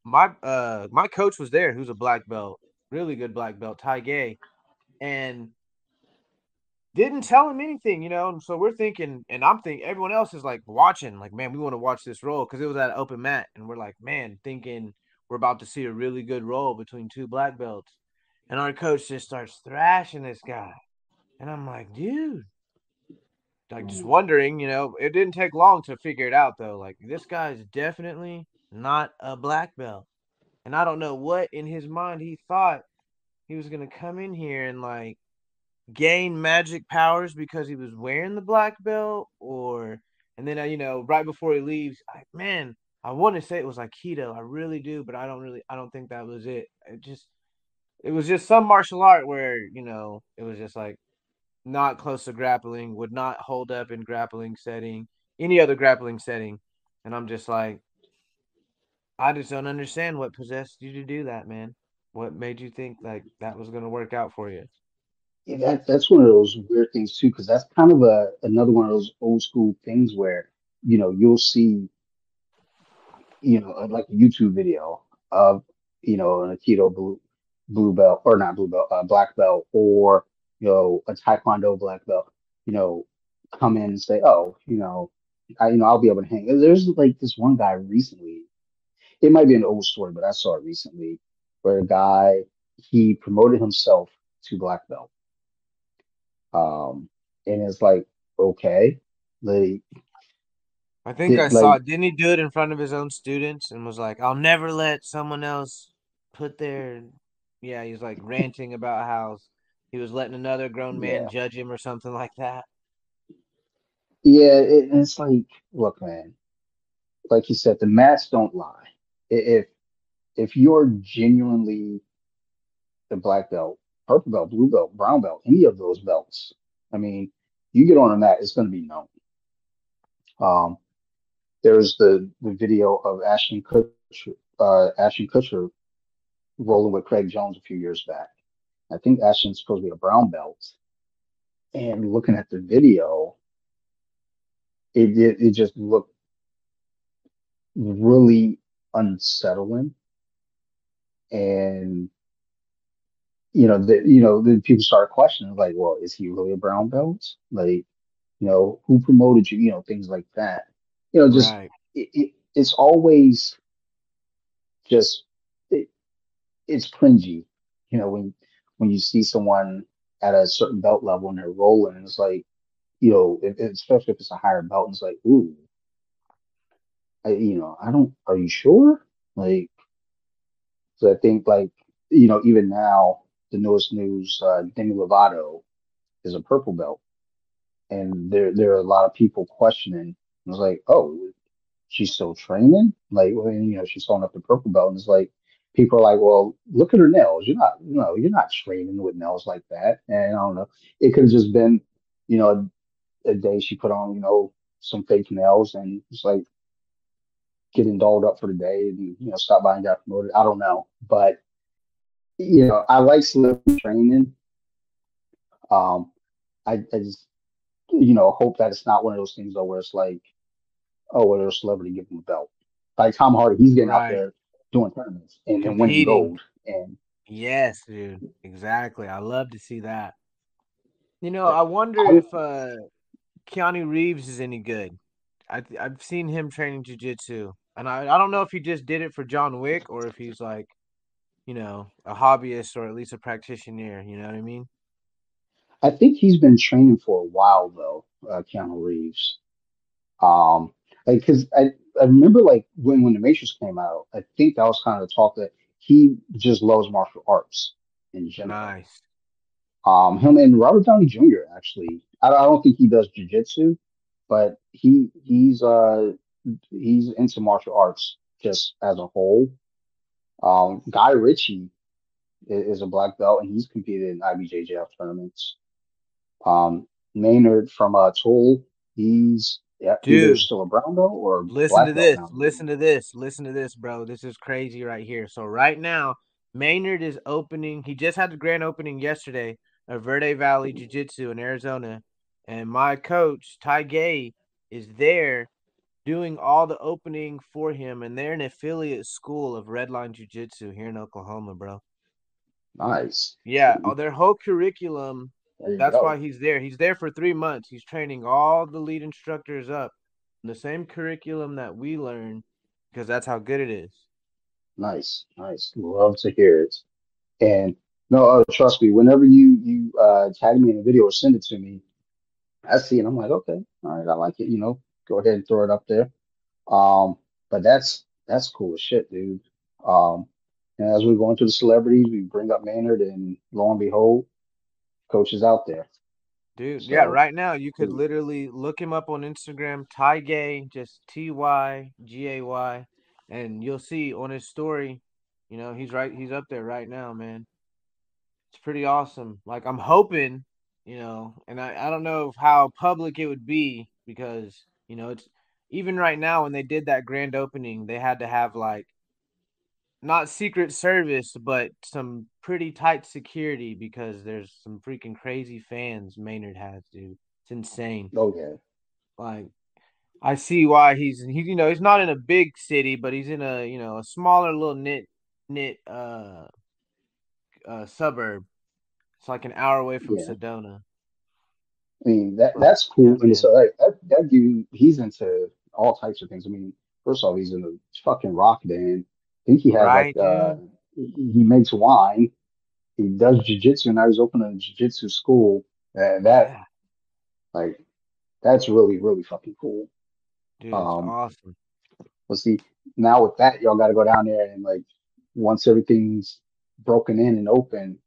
my uh my coach was there, who's a black belt, really good black belt, Ty Gay, and didn't tell him anything, you know. And so we're thinking, and I'm thinking, everyone else is like watching, like, man, we want to watch this roll because it was at open mat, and we're like, man, thinking we're about to see a really good roll between two black belts, and our coach just starts thrashing this guy, and I'm like, dude, like just wondering, you know, it didn't take long to figure it out though. Like this guy is definitely not a black belt, and I don't know what in his mind he thought he was gonna come in here and like gain magic powers because he was wearing the black belt, or and then uh, you know right before he leaves, I, man, I want to say it was Aikido, I really do, but I don't really, I don't think that was it. It just, it was just some martial art where you know it was just like not close to grappling, would not hold up in grappling setting, any other grappling setting, and I'm just like, I just don't understand what possessed you to do that, man. What made you think like that was gonna work out for you? Yeah, that, that's one of those weird things too, because that's kind of a another one of those old school things where, you know, you'll see, you know, like a YouTube video of, you know, an Aikido blue blue belt or not blue belt, uh, black belt, or you know, a Taekwondo black belt, you know, come in and say, oh, you know, I, you know, I'll be able to hang. There's like this one guy recently. It might be an old story, but I saw it recently where a guy he promoted himself to black belt um, and it's like, okay, like, I think I saw like. Didn't he do it in front of his own students and was like, I'll never let someone else put their yeah, he's like ranting about how he was letting another grown man yeah, judge him or something like that. yeah. It, it's like, look, man, like you said, the mats don't lie. If if you're genuinely the black belt, purple belt, blue belt, brown belt, any of those belts, I mean, you get on a mat, it's going to be known. Um, there's the the video of Ashton Kutcher, uh, Ashton Kutcher rolling with Craig Jones a few years back. I think Ashton's supposed to be a brown belt, and looking at the video, it it, it just looked really unsettling. And you know, the you know, then people started questioning like, well, is he really a brown belt? Like, you know, who promoted you? You know, things like that. You know, just Right. it, it it's always just it, it's cringy. You know, when when you see someone at a certain belt level and they're rolling, it's like, you know, if, especially if it's a higher belt, and it's like, ooh, I, you know, I don't. Are you sure? Like, so I think like, you know, even now, the newest news, uh, Demi Lovato is a purple belt, and there there are a lot of people questioning. I was like, oh, she's still training? Like, well, you know, she's holding up the purple belt, and it's like people are like, well, look at her nails. You're not, you know, you're not training with nails like that. And I don't know, it could have just been, you know, a, a day she put on, you know, some fake nails and it's like getting dolled up for the day and you know, stop by and got promoted. I don't know, but you know, I like celebrity training. Um, I, I just, you know, hope that it's not one of those things though where it's like, oh, well, a celebrity give him a belt. Like Tom Hardy, he's getting out there doing tournaments and, and winning gold. And Yes, dude. Exactly. I love to see that. You know, I wonder I, if uh Keanu Reeves is any good. I I've seen him training jujitsu, and I I don't know if he just did it for John Wick or if he's like you know a hobbyist or at least a practitioner. You know what I mean? I think he's been training for a while though, uh, Keanu Reeves. Um, like, cause I, remember like when, when the Matrix came out, I think that was kind of the talk that he just loves martial arts in general. Nice. Um, him and Robert Downey Jr. actually, I, I don't think he does jujitsu, but he he's uh he's into martial arts just as a whole. Um, Guy Ritchie is, is a black belt and he's competed in IBJJF tournaments. Um, Maynard from uh Tool, he's yeah, Dude, still a brown belt or listen to this. now, Listen to this. Listen to this, bro. This is crazy right here. So right now, Maynard is opening. He just had the grand opening yesterday of Verde Valley Jiu Jitsu in Arizona, and my coach Ty Gay is there doing all the opening for him, and they're an affiliate school of Redline Jiu Jitsu here in Oklahoma, bro. Nice. Yeah, oh, their whole curriculum. That's why he's there. He's there for three months. He's training all the lead instructors up in the same curriculum that we learn because that's how good it is. Nice, nice. Love to hear it. And no, uh, trust me, whenever you you uh tag me in a video or send it to me, I see it. I'm like, okay, all right, I like it. You know, go ahead and throw it up there. Um, but that's that's cool as shit, dude. Um, and as we go into the celebrities, we bring up Maynard, and lo and behold. Coaches out there. Dude, yeah, right now you could literally look him up on Instagram, Ty Gay, just T Y G A Y, and you'll see on his story, you know, he's right, he's up there right now, man. It's pretty awesome. Like I'm hoping, you know, and I, I don't know how public it would be because, you know, it's even right now when they did that grand opening, they had to have like not secret service, but some pretty tight security because there's some freaking crazy fans Maynard has, dude. It's insane. oh yeah, Like I see why he's he you know, he's not in a big city, but he's in a, you know, a smaller little knit knit uh uh suburb. It's like an hour away from yeah. Sedona. I mean that that's yeah, cool. And so like that, that dude, he's into all types of things. I mean, first of all, he's in a fucking rock band. I think he has like uh he makes wine. He does jujitsu. And I was opening a jujitsu school. Uh, that Yeah. like that's really really fucking cool. Dude, Um, awesome. but see now with that, y'all got to go down there and like once everything's broken in and open,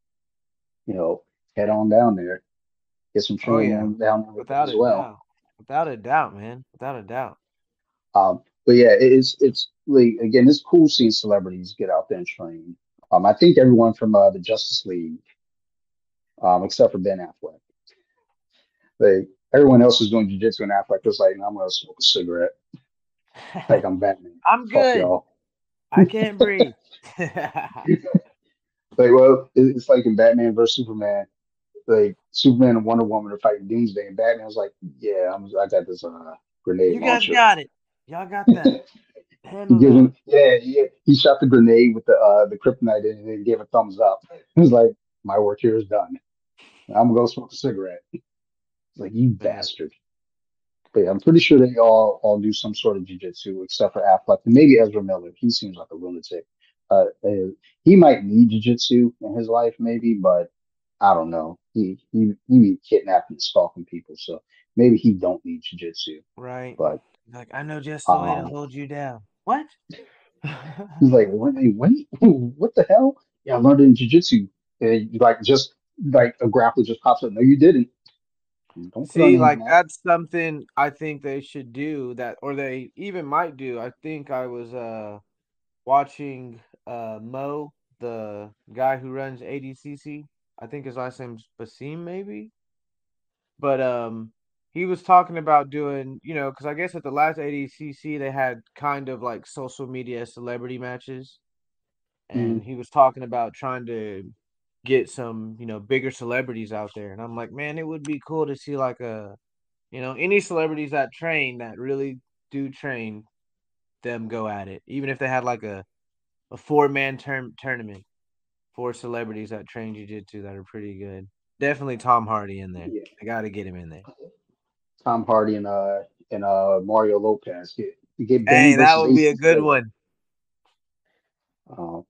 you know, head on down there, get some Oh training yeah. down there Without as a well. doubt. Without a doubt, man. Without a doubt. Um, but yeah, it's it's like again, it's cool seeing celebrities get out there and train. Um, I think everyone from uh, the Justice League, um, except for Ben Affleck, like everyone else is doing jujitsu and Affleck was like, I'm gonna smoke a cigarette, like I'm Batman. I'm Fuck good. y'all. I can't breathe. Like, well, it's like in Batman versus Superman. Like Superman and Wonder Woman are fighting Doomsday, and Batman was like, "Yeah, I'm, I got this uh, grenade you guys launcher." got it. Y'all got that. He gives him, yeah, yeah. He shot the grenade with the uh, the kryptonite in, it and gave a thumbs up. He was like, "My work here is done. I'm gonna go smoke a cigarette." It's like you bastard. But yeah, I'm pretty sure they all all do some sort of jujitsu, except for Affleck and maybe Ezra Miller. He seems like a lunatic. Uh, uh, he might need jujitsu in his life, maybe, but I don't know. He he he be kidnapping and stalking people, so maybe he don't need jujitsu. right? But Like I know just the way to um, hold you down. What? he's like, wait, wait, what the hell? Yeah, I learned it in jujitsu. And like just like a grappler just pops up. No, you didn't. Don't See, like that. that's something I think they should do that, or they even might do. I think I was uh watching uh Mo, the guy who runs ADCC. I think his last name's Basim, maybe. But um, he was talking about doing, you know, because I guess at the last ADCC they had kind of like social media celebrity matches, and Mhm. he was talking about trying to get some, you know, bigger celebrities out there. And I'm like, man, it would be cool to see like a, you know, any celebrities that train that really do train them go at it, even if they had like a a four man term tournament, four celebrities that train jujitsu that are pretty good. Definitely Tom Hardy in there. Yeah, I got to get him in there. Tom Hardy and uh and uh Mario Lopez get get Hey, that would be a good Slater. one. Um,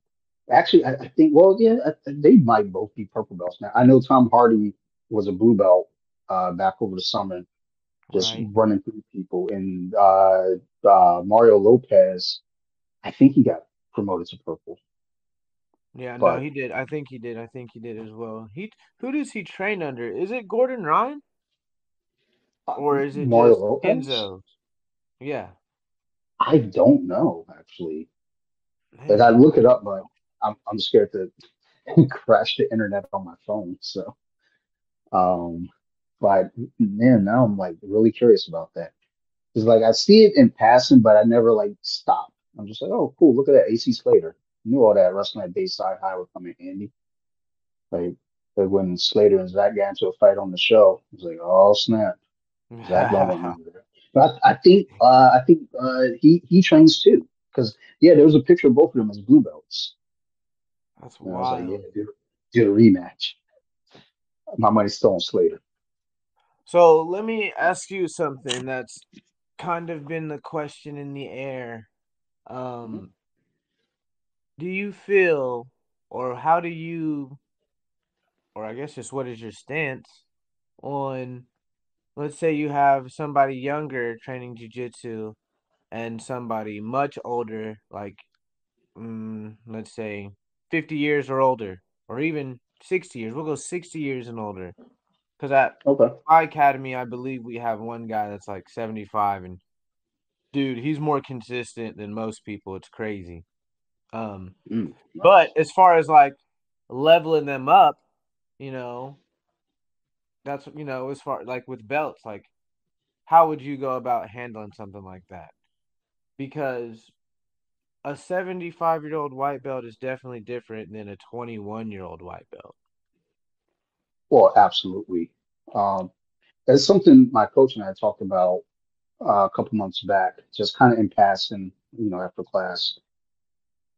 actually, I, I think well, yeah, I, they might both be purple belts now. I know Tom Hardy was a blue belt uh back over the summer, just Right. running through people, and uh, uh Mario Lopez, I think he got promoted to purple, Yeah, no, he did. I think he did. I think he did as well. He who does he train under? Is it Gordon Ryan uh, or is it Mario just Lopez, Kenzo? Yeah. I don't know actually. Like I look it up, but I'm I'm scared to crash the internet on my phone. So, um, but man, now I'm like really curious about that. It's like I see it in passing, but I never like stop. I'm just like, oh, cool, look at that, AC Slater. Knew all that wrestling at Bayside High would come in handy. Like, like when Slater and Zach got into a fight on the show, I was like, oh snap, Zach don't want none of that. But I, I think uh, I think uh, he he trains too, because yeah, there was a picture of both of them as blue belts. That's And I was like, yeah, wild. do, do the rematch. My money's still on Slater. So let me ask you something that's kind of been the question in the air. Um, do you feel, or how do you, or I guess just what is your stance on, let's say you have somebody younger training jujitsu and somebody much older, like, mm, let's say 50 years or older, or even 60 years. We'll go 60 years and older. Because at Okay. my academy, I believe we have one guy that's like 75, and dude, he's more consistent than most people. It's crazy. Um, Mm. but as far as like leveling them up, you know, that's you know, as far like with belts, like how would you go about handling something like that? Because a 75 year old white belt is definitely different than a 21 year old white belt. Well, absolutely. Um, that's something my coach and I talked about uh, a couple months back, just kind of in passing, you know, after class.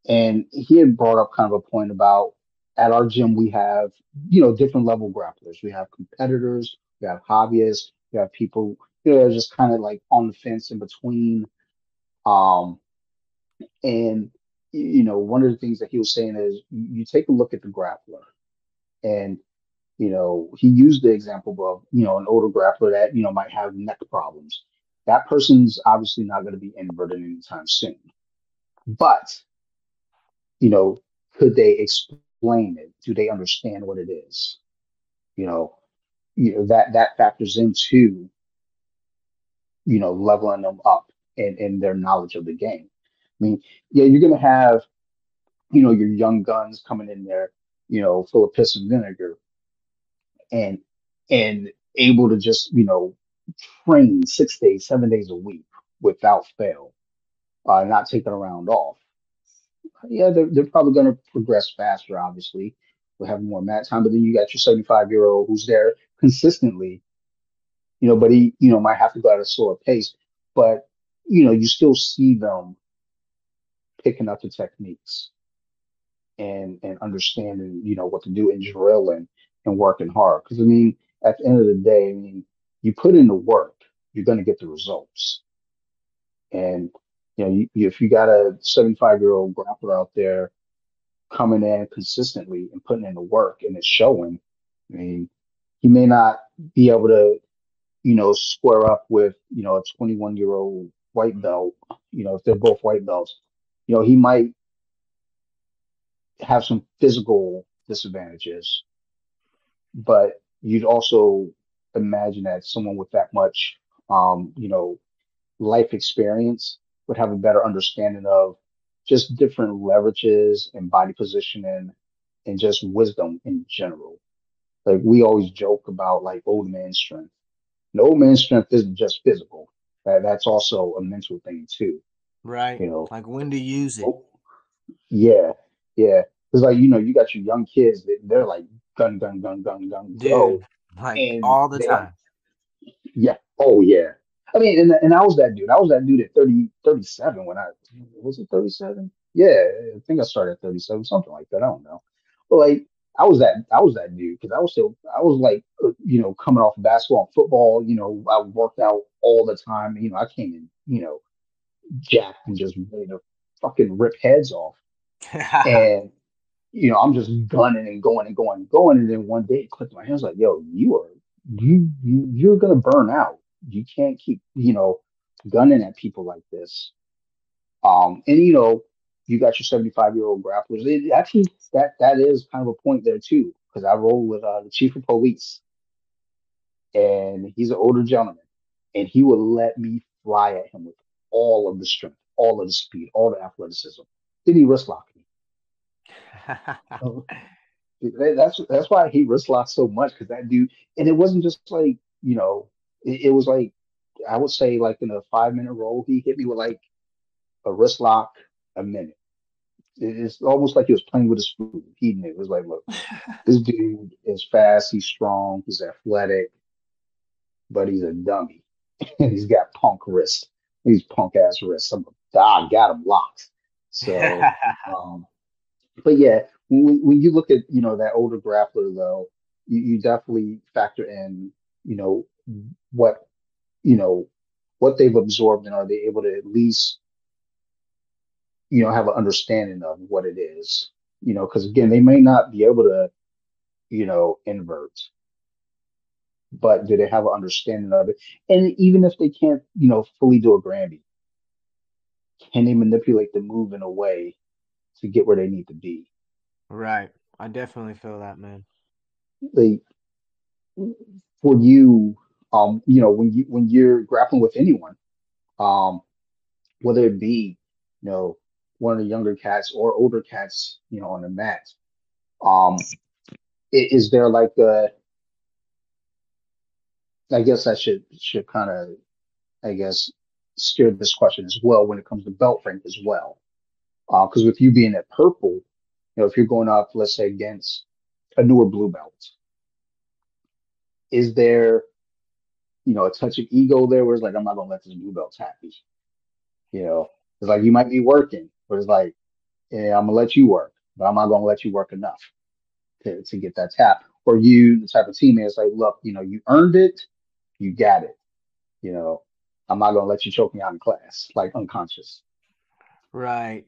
And he had brought up kind of a point about at our gym, we have, you know, different level grapplers. We have competitors, we have hobbyists, we have people, you know, just kind of like on the fence in between. Um, and, you know, one of the things that he was saying is you take a look at the grappler and you know, he used the example of, you know, an older grappler that, you know, might have neck problems. That person's obviously not going to be inverted anytime soon. But, you know, could they explain it? Do they understand what it is? You know, you know that that factors into, you know, leveling them up and in, in their knowledge of the game. I mean, yeah, you're to have, you know, your young guns coming in there, you know, full of piss and vinegar and and able to just you know train six days, seven days a week without fail, uh, not taking a round off. Yeah, they're, they're probably going to progress faster. Obviously, we'll have more mat time. But then you got your 75 year old who's there consistently, you know, but he you know might have to go at a slower pace. But you know, you still see them picking up the techniques and and understanding you know what to do and drilling and working hard. Because I mean, at the end of the day, I mean, you put in the work, you're going to get the results. And you know, you, if you got a 75 year old grappler out there coming in consistently and putting in the work, and it's showing. I mean, he may not be able to, you know, square up with you know a 21 year old white belt. You know, if they're both white belts, you know, he might have some physical disadvantages but you'd also imagine that someone with that much, um, you know, life experience would have a better understanding of just different leverages and body positioning and just wisdom in general. Like we always joke about like old man strength. And old man strength isn't just physical. That, that's also a mental thing too. Right. You know, like when to use it. Yeah, yeah. It's like you know, you got your young kids. They're like gun, gun, gun, gun, gun, Dude, go. like and all the time. Yeah. Oh yeah. I mean, and and I was that dude. I was that dude at 30, 37 when I was it 37? Yeah, I think I started at 37, something like that. I don't know. But like I was that I was that dude because I was still I was like uh, you know coming off of basketball and football. You know, I worked out all the time. You know, I came in you know jacked and just ready to fucking rip heads off. And you know, I'm just gunning and going and going and going. And then one day it clicked in my hands like, yo, you are you, you you're gonna burn out. You can't keep, you know, gunning at people like this. Um, and you know, you got your 75 year old grapplers. It, actually, that that is kind of a point there too, because I roll with uh, the chief of police, and he's an older gentleman, and he would let me fly at him with all of the strength, all of the speed, all the athleticism. Then he wrist locked me. That- That's that's why he wrist lock so much because that dude, and it wasn't just like you know, it, it was like I would say like in a five minute roll, he hit me with like a wrist lock a minute. It's almost like he was playing with his food. He knew it was like, look, this dude is fast, he's strong, he's athletic, but he's a dummy, and he's got punk wrist. He's punk ass wrist. I'm, I got him locked. So. Um, but yeah, when, when you look at you know that older grappler though, you, you definitely factor in you know what you know what they've absorbed and are they able to at least you know have an understanding of what it is you know because again they may not be able to you know invert but do they have an understanding of it and even if they can't you know fully do a granby can they manipulate the move in a way to get where they need to be right. I definitely feel that, man. like for you, um, you know, when you when you're grappling with anyone, um, whether it be, you know, one of the younger cats or older cats, you know, on the mat, um, is there like a, I guess I should should kind of, I guess, steer this question as well when it comes to belt rank as well. Because with you being at purple, you know, if you're going up, let's say against a newer blue belt, is there, you know, a touch of ego there where it's like, I'm not gonna let this blue belt tap me, you know? It's like you might be working, but it's like, yeah, I'm gonna let you work, but I'm not gonna let you work enough to, to get that tap. Or you, the type of teammate, it's like, look, you know, you earned it, you got it. You know, I'm not gonna let you choke me out in class, like unconscious. Right.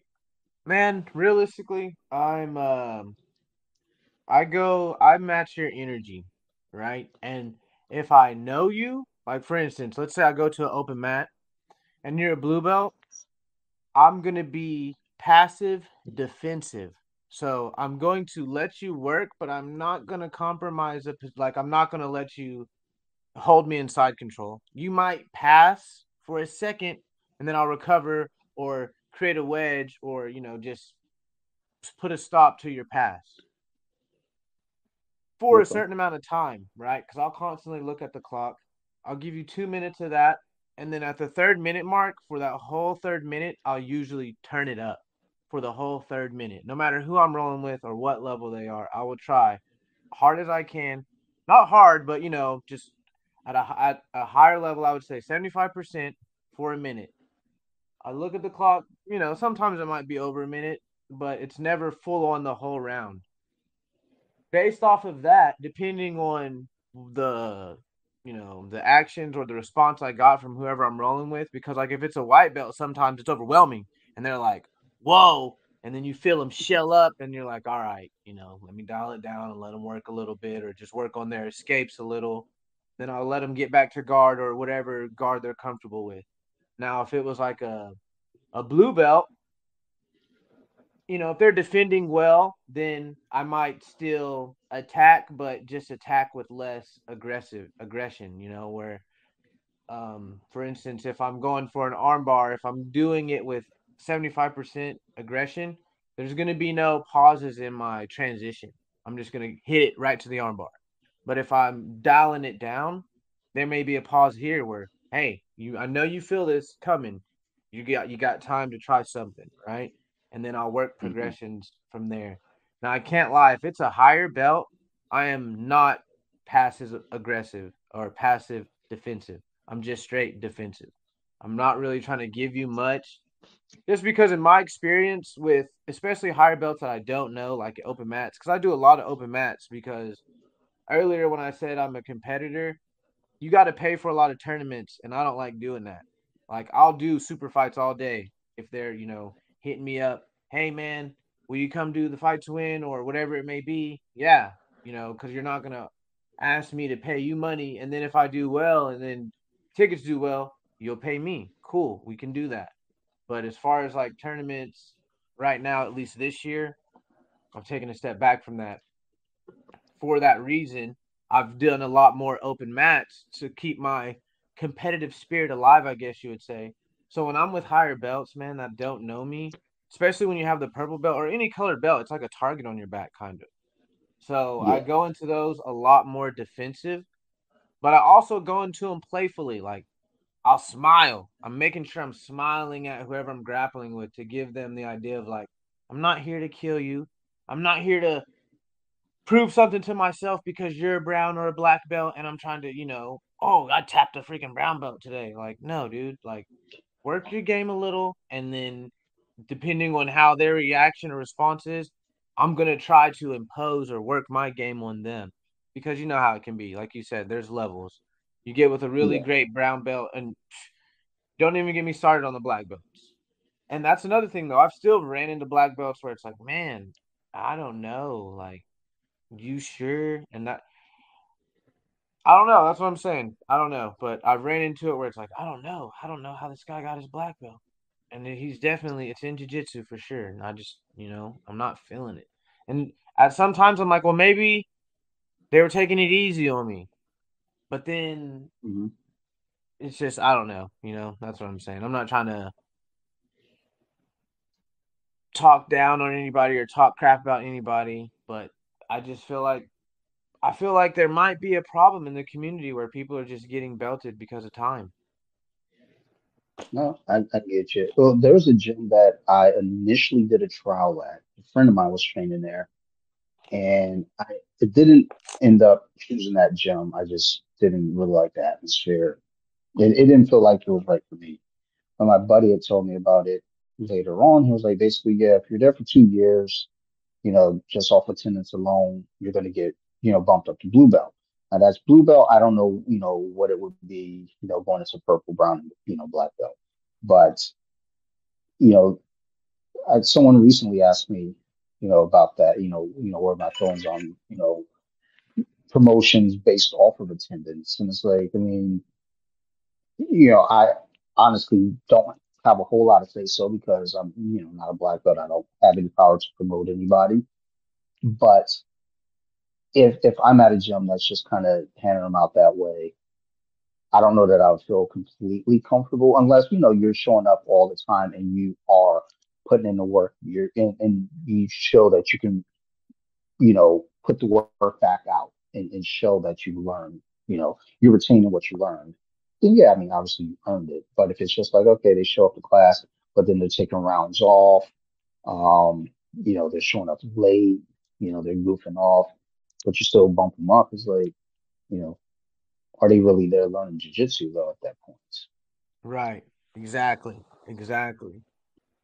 Man, realistically, I'm um I go I match your energy, right? And if I know you, like for instance, let's say I go to an open mat and you're a blue belt, I'm going to be passive defensive. So I'm going to let you work, but I'm not going to compromise it. Like I'm not going to let you hold me in side control. You might pass for a second and then I'll recover or create a wedge or, you know, just put a stop to your pass for a certain amount of time, right? Because I'll constantly look at the clock. I'll give you two minutes of that. And then at the third minute mark, for that whole third minute, I'll usually turn it up for the whole third minute. No matter who I'm rolling with or what level they are, I will try hard as I can. Not hard, but you know, just at a at a higher level, I would say 75% for a minute. I look at the clock, you know, sometimes it might be over a minute, but it's never full on the whole round based off of that, depending on the you know the actions or the response I got from whoever I'm rolling with, because like if it's a white belt, sometimes it's overwhelming, and they're like, "Whoa!" And then you feel them shell up, and you're like, "All right, you know, let me dial it down and let them work a little bit, or just work on their escapes a little." Then I'll let them get back to guard or whatever guard they're comfortable with. Now, if it was like a a blue belt, you know, if they're defending well, then I might still attack, but just attack with less aggressive aggression, you know, where um for instance, if I'm going for an armbar, if I'm doing it with 75% aggression, there's going to be no pauses in my transition. I'm just going to hit it right to the armbar. But if I'm dialing it down, there may be a pause here where, hey, you I know you feel this coming. You got you got time to try something, right? And then I'll work hmm progressions from there. Now I can't lie, if it's a higher belt, I am not passive aggressive or passive defensive. I'm just straight defensive. I'm not really trying to give you much just because in my experience with especially higher belts that I don't know, like open mats, because I do a lot of open mats because earlier when I said I'm a competitor, you got to pay for a lot of tournaments, and I don't like doing that. Like I'll do super fights all day if they're you know hitting me up. Hey man, will you come do the fight to win or whatever it may be? Yeah, you know because you're not gonna ask me to pay you money, and then if I do well and then tickets do well, you'll pay me. Cool, we can do that. But as far as like tournaments, right now at least this year, I'm taking a step back from that for that reason, I've done a lot more open mats to keep my competitive spirit alive, I guess you would say. So when I'm with higher belts, man, that don't know me, especially when you have the purple belt or any colored belt, it's like a target on your back, kind of. So I go into those a lot more defensive, but I also go into them playfully. Like I'll smile. I'm making sure I'm smiling at whoever I'm grappling with to give them the idea of like, I'm not here to kill you. I'm not here to prove something to myself because you're a brown or a black belt and I'm trying to, you know, oh, I tapped a freaking brown belt today. Like, no, dude, like work your game a little and then depending on how their reaction or response is, I'm going to try to impose or work my game on them because you know how it can be. Like you said, there's levels. You get with a really Yeah. great brown belt and don't even get me started on the black belts. And that's another thing though. I've still ran into black belts where it's like, man, I don't know. Like, you sure? And that I don't know. That's what I'm saying. I don't know, but I ran into it where it's like I don't know. I don't know how this guy got his black belt, and he's definitely it's in jiu-jitsu for sure. And I just you know I'm not feeling it. And at sometimes I'm like, well, maybe they were taking it easy on me. But then hmm it's just I don't know, you know, that's what I'm saying. I'm not trying to talk down on anybody or talk crap about anybody, but I just feel like I feel like there might be a problem in the community where people are just getting belted because of time. No, I, I get you. Well, there was a gym that I initially did a trial at. A friend of mine was training there, and I it didn't end up choosing that gym. I just didn't really like the atmosphere. It, it didn't feel like it was right for me. But my buddy had told me about it later on. He was like, basically, yeah, if you're there for two years, you know, just off attendance alone, you're going to get, you know, bumped up to blue belt. Now that's blue belt. I don't know, you know, what it would be, you know, going into purple, brown, you know, black belt. But, you know, I, someone recently asked me, you know, about that, you know, you know, what are my feelings on, you know, promotions based off of attendance. And it's like, I mean, you know, I honestly don't have a whole lot to say so because I'm, you know, not a black belt. I don't have any power to promote anybody. But if if I'm at a gym that's just kind of handing them out that way, I don't know that I would feel completely comfortable unless you know you're showing up all the time and you are putting in the work. You're in and you show that you can, you know, put the work back out and, and show that you learn. You know, you're retaining what you learned. Then yeah, I mean, obviously you earned it. But if it's just like okay, they show up to class, but then they're taking rounds off. Um, you know, they're showing up late. You know, they're goofing off, but you still bump them up. It's like, you know, are they really there learning jujitsu though at that point? Right. Exactly. Exactly.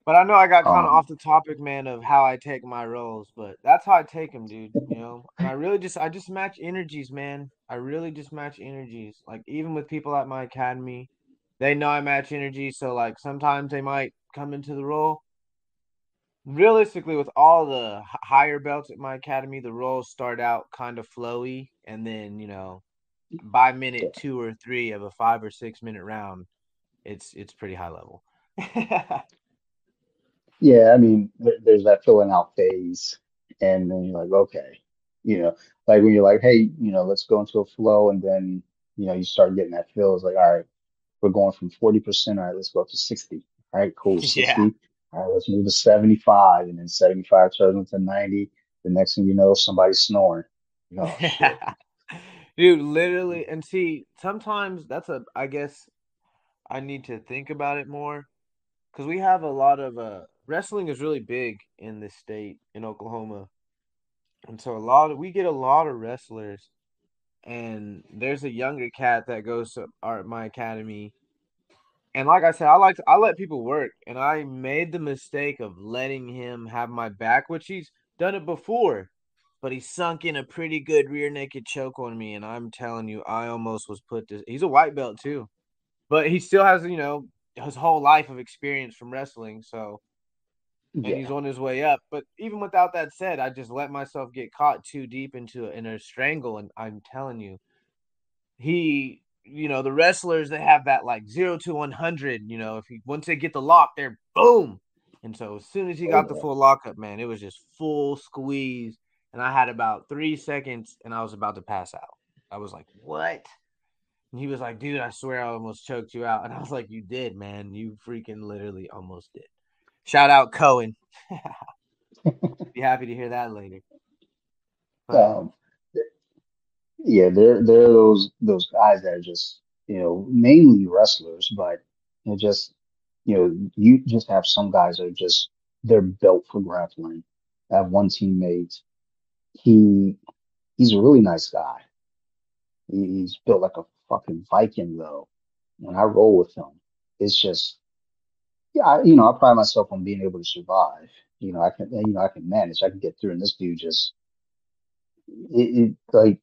But I know I got kind of Um, off the topic, man, of how I take my rolls, but that's how I take them, dude. You know, and I really just I just match energies, man. I really just match energies. Like even with people at my academy, they know I match energies, so like sometimes they might come into the roll. Realistically, with all the higher belts at my academy, the rolls start out kind of flowy, and then you know by minute two or three of a five or six minute round, it's it's pretty high level. yeah, I mean, there's that filling out phase, and then you're like, okay, you know, like when you're like, hey, you know, let's go into a flow, and then you know you start getting that feel. It's like, all right, we're going from 40%. All right, let's go up to 60. All right, cool, yeah. 60. All right, let's move to 75, and then 75 turns into 90. The next thing you know, somebody's snoring. Dude, literally, and see, sometimes that's a, I guess I need to think about it more because we have a lot of uh wrestling is really big in this state in Oklahoma, and so a lot of we get a lot of wrestlers, and there's a younger cat that goes to our my academy, and like I said, I like I let people work, and I made the mistake of letting him have my back, which he's done it before, but he sunk in a pretty good rear naked choke on me, and I'm telling you, I almost was put to. He's a white belt too, but he still has you know his whole life of experience from wrestling, so and he's on his way up. But even without that said, I just let myself get caught too deep into a, in a strangle, and I'm telling you, he, you know, the wrestlers they have that like zero to one hundred. You know, if he once they get the lock, they're boom. And so as soon as he Oh got the yeah. full lockup, man, it was just full squeeze, and I had about three seconds, and I was about to pass out. I was like, "What?" And he was like, "Dude, I swear I almost choked you out." And I was like, "You did, man. You freaking literally almost did." Shout out Cohen. Be happy to hear that later. But Um, yeah, they're they're those those guys that are just, you know, mainly wrestlers, but you know, just you know, you just have some guys that are just they're built for grappling. I have one teammate, he he's a really nice guy. He, he's built like a fucking Viking though. When I roll with him, it's just yeah, I, you know, I pride myself on being able to survive. You know, I can you know, I can manage, I can get through, and this dude just it, it like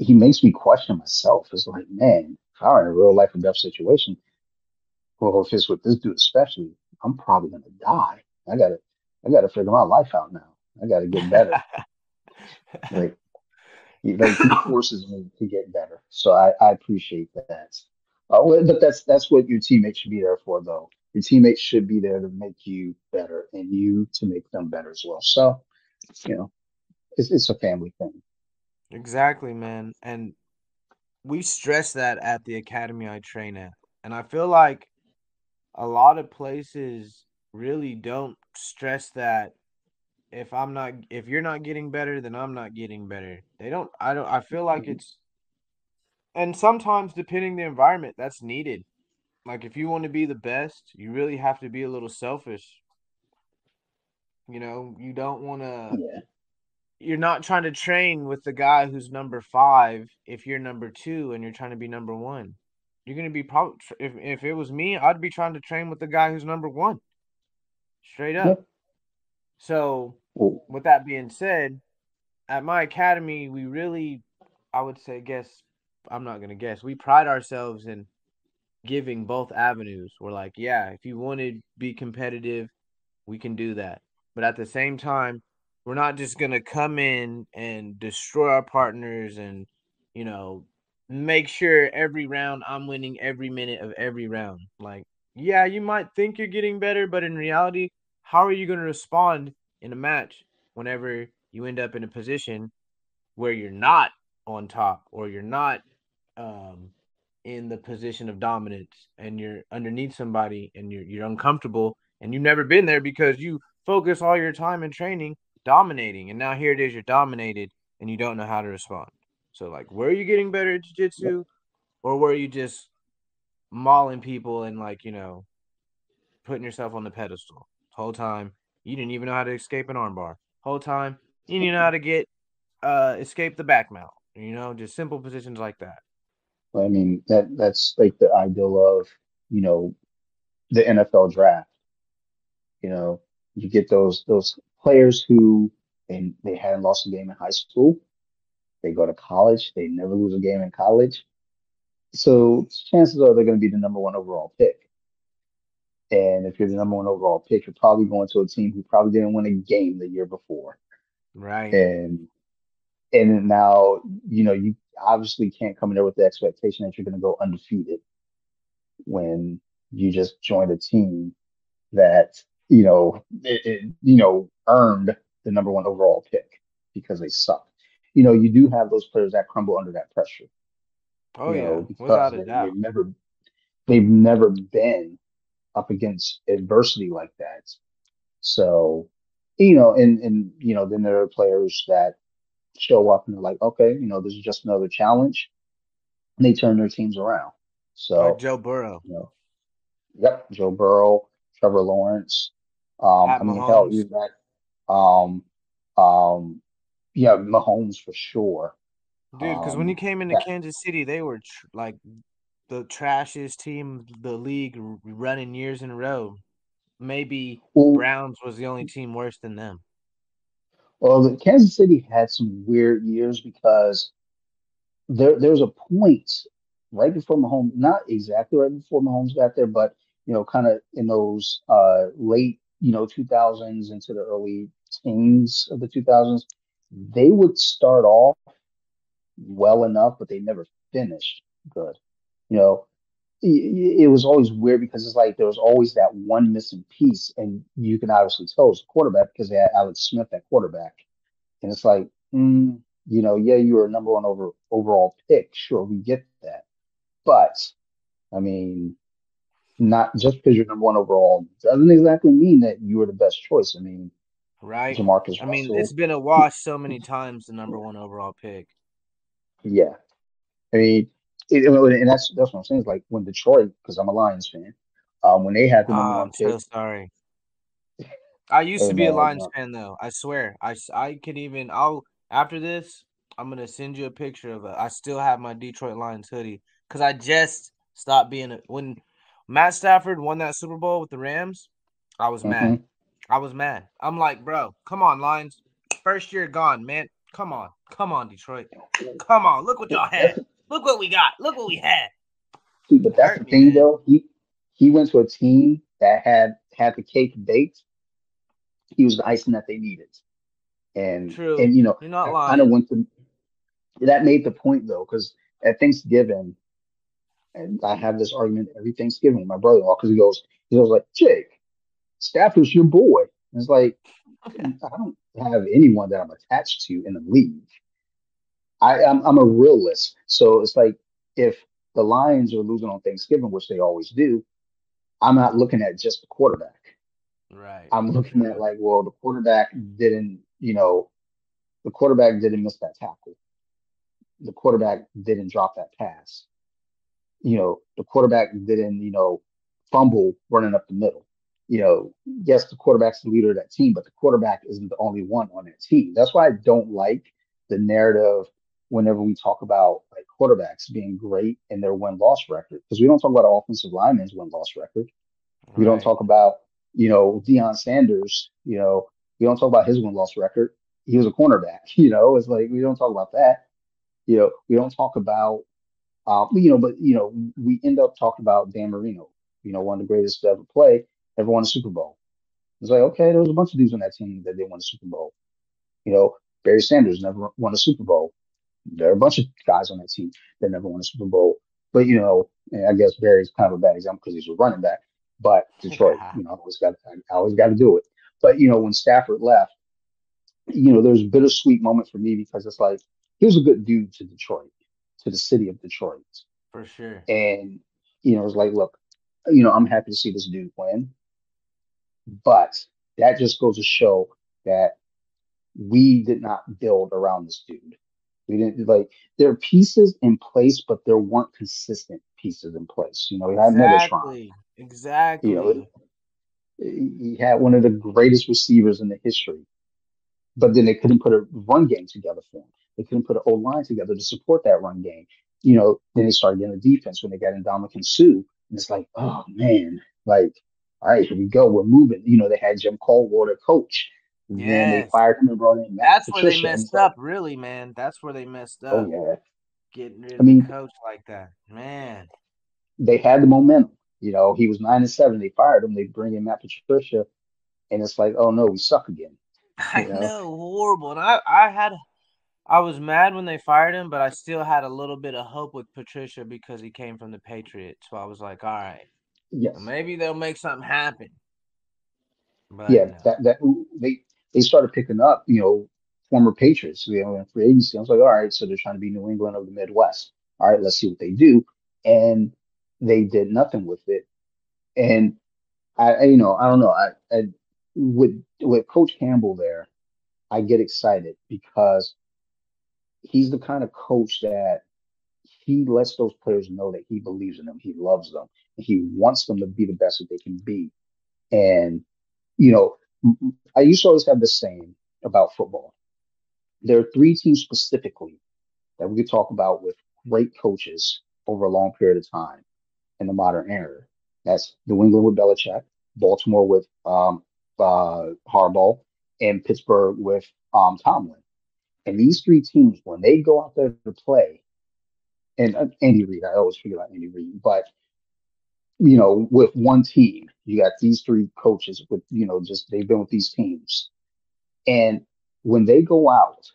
he makes me question myself. It's like, man, if I were in a real life or death situation, well, if it's with this dude especially, I'm probably gonna die. I gotta, I gotta figure my life out now. I gotta get better. Like, he, like he forces me to get better. So I, I appreciate that. Uh, but that's that's what your teammates should be there for, though. Your teammates should be there to make you better, and you to make them better as well. So, you know, it's it's a family thing. Exactly, man. And we stress that at the academy I train at. And I feel like a lot of places really don't stress that if I'm not if you're not getting better, then I'm not getting better. They don't I don't I feel like Mhm. it's and sometimes depending the environment, that's needed. Like if you want to be the best, you really have to be a little selfish. You know, you don't want to Yeah. You're not trying to train with the guy who's number 5 if you're number 2 and you're trying to be number 1. You're going to be probably if if it was me, I'd be trying to train with the guy who's number 1. Straight up. So, Well, with that being said, at my academy, we really, I would say, guess, I'm not going to guess, we pride ourselves in giving both avenues. We're like, yeah, if you want to be competitive, we can do that. But at the same time, we're not just going to come in and destroy our partners and, you know, make sure every round I'm winning every minute of every round. Like, yeah, you might think you're getting better, but in reality, how are you going to respond in a match whenever you end up in a position where you're not on top or you're not um in the position of dominance and you're underneath somebody and you're you're uncomfortable and you've never been there because you focus all your time and training dominating and now here it is you're dominated and you don't know how to respond. So like were you getting better at jiu-jitsu or were you just mauling people and like, you know, putting yourself on the pedestal? Whole time you didn't even know how to escape an armbar. Whole time you didn't know how to get uh escape the back mount. You know, just simple positions like that. I mean that that's like the ideal of, you know, the NFL draft. You know, you get those those players who and they hadn't lost a game in high school. They go to college, they never lose a game in college. So chances are they're going to be the number one overall pick. And if you're the number one overall pick, you're probably going to a team who probably didn't win a game the year before. Right. And and now, you know, you obviously can't come in there with the expectation that you're going to go undefeated when you just joined a team that, you know, it, it, you know, earned the number one overall pick because they suck. You know, you do have those players that crumble under that pressure, Oh know, yeah, because without a doubt. they've never they've never been up against adversity like that. So, you know, and and you know, then there are players that show up and they're like, okay, you know, this is just another challenge, and they turn their teams around. Like So, Joe Burrow, you know, yep, Joe Burrow, Trevor Lawrence. Um, I mean, hell, even that, um, um, yeah, Mahomes for sure. dude. Because when he Um, came into that, Kansas City, they were tr- like the trashiest team the league running years in a row. Maybe well, Browns was the only team worse than them. well, the Kansas City had some weird years because there there was a point right before Mahomes, not exactly right before Mahomes got there, but you know, kind of in those uh late, you know, 2000s into the early teens of the 2000s, they would start off well enough, but they never finished good. You know, it, it was always weird because it's like there was always that one missing piece, and you can obviously tell it was the quarterback because they had Alex Smith at quarterback, and it's like, mm, you know, yeah, you were a number one over overall pick, sure, we get that, but I mean, not just because you're number one overall doesn't exactly mean that you were the best choice. I mean, Right. JaMarcus I mean, it's been a wash so many times. The number one overall pick. yeah, I mean, it, and that's that's what I'm saying. Like when Detroit, because I'm a Lions fan, um, when they had the number Ah, one I'm so sorry. I used to be a Lions uh, fan though. I swear. I I could even. I'll after this. I'm gonna send you a picture of it. I still have my Detroit Lions hoodie because I just stopped being a when Matt Stafford won that Super Bowl with the Rams. I was mad. mhm. I was mad. I'm like, bro, come on, Lions. First year gone, man. Come on, come on, Detroit. Come on. Look what y'all had. Look what we got. Look what we had. see, but that's the thing man. though. He he went to a team that had had the cake baked. He was the icing that they needed, and True. and you know, You're not I kind of went to that made the point though, because at Thanksgiving, and I have this argument every Thanksgiving with my brother-in-law because he goes, he goes like, Jake, Stafford's your boy. And it's like I don't have anyone that I'm attached to in the league. I, I'm I'm a realist. So it's like if the Lions are losing on Thanksgiving, which they always do, I'm not looking at just the quarterback. Right. I'm looking at like, well, the quarterback didn't, you know, the quarterback didn't miss that tackle. The quarterback didn't drop that pass. You know, the quarterback didn't, you know, fumble running up the middle. You know, yes, the quarterback's the leader of that team, but the quarterback isn't the only one on that team. That's why I don't like the narrative whenever we talk about like quarterbacks being great in their win loss record because we don't talk about offensive linemen's win loss record. We don't talk about you know Deion Sanders. You know we don't talk about his win loss record. He was a cornerback. You know it's like we don't talk about that. You know we don't talk about uh, you know but you know we end up talking about Dan Marino. You know one of the greatest to ever play, ever won a Super Bowl. It's like okay, there was a bunch of dudes on that team that didn't win a Super Bowl. You know Barry Sanders never won a Super Bowl there are a bunch of guys on that team that never won a Super Bowl. But you know, I guess Barry's kind of a bad example because he's a running back. But Detroit, you know, I always got I always got to do it. But you know, when Stafford left, you know, there's a bittersweet moment for me because it's like he was a good dude to Detroit, to the city of Detroit, For sure. and you know, it's like, look, you know, I'm happy to see this dude win, but that just goes to show that we did not build around this dude. We didn't like there are pieces in place, but there weren't consistent pieces in place. You know, we had Megatron. Exactly. You know, Exactly. he had one of the greatest receivers in the history, but then they couldn't put a run game together for him. They couldn't put an O line together to support that run game. You know, then they started getting the defense when they got in Ndamukong Suh. And it's like, oh man, like, all right, here we go. We're moving. You know, they had Jim Caldwell, coach. Then they fired him and brought in Matt That's where they messed like, up, really, man. That's where they messed up. oh up. yeah. Getting rid I of mean- a coach like that. Man. they had the momentum. You know, he was nine and seven. They fired him. They bring in Matt Patricia, and it's like, oh no, we suck again. I Yeah. know, horrible. And I, I had I was mad when they fired him, but I still had a little bit of hope with Patricia because he came from the Patriots. So I was like, all right, Yes, maybe they'll make something happen. But yeah. no. That that they they started picking up. You know, former Patriots. You know, in free agency. I was like, all right, so they're trying to be New England of the Midwest. All right, let's see what they do. And they did nothing with it. And I, I you know, I don't know. I, I with with Coach Campbell there, I get excited because he's the kind of coach that he lets those players know that he believes in them, he loves them, and he wants them to be the best that they can be. And you know, I used to always have this saying about football. There are three teams specifically that we could talk about with great coaches over a long period of time in the modern era. That's New England with Belichick, Baltimore with um, uh, Harbaugh, and Pittsburgh with um, Tomlin. And these three teams, when they go out there to play, and uh, Andy Reid, I always forget about Andy Reid, but you know, with one team, you got these three coaches with, you know, just they've been with these teams. And when they go out,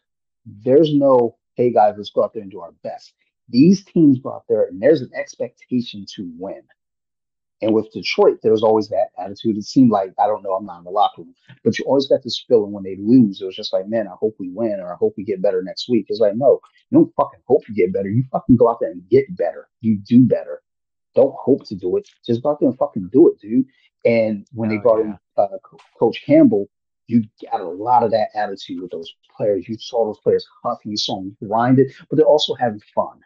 there's no, hey guys, let's go out there and do our best. These teams go out there and there's an expectation to win. And with Detroit, there was always that attitude. It seemed like, I don't know, I'm not in the locker room, but you always got this feeling when they lose. It was just like, man, I hope we win or I hope we get better next week. It's like, no, you don't fucking hope you get better. You fucking go out there and get better. You do better. Don't hope to do it. Just go out there and fucking do it, dude. And when they brought yeah. in uh, Coach Campbell, you got a lot of that attitude with those players. You saw those players huffing, you saw them grinded, but they're also having fun.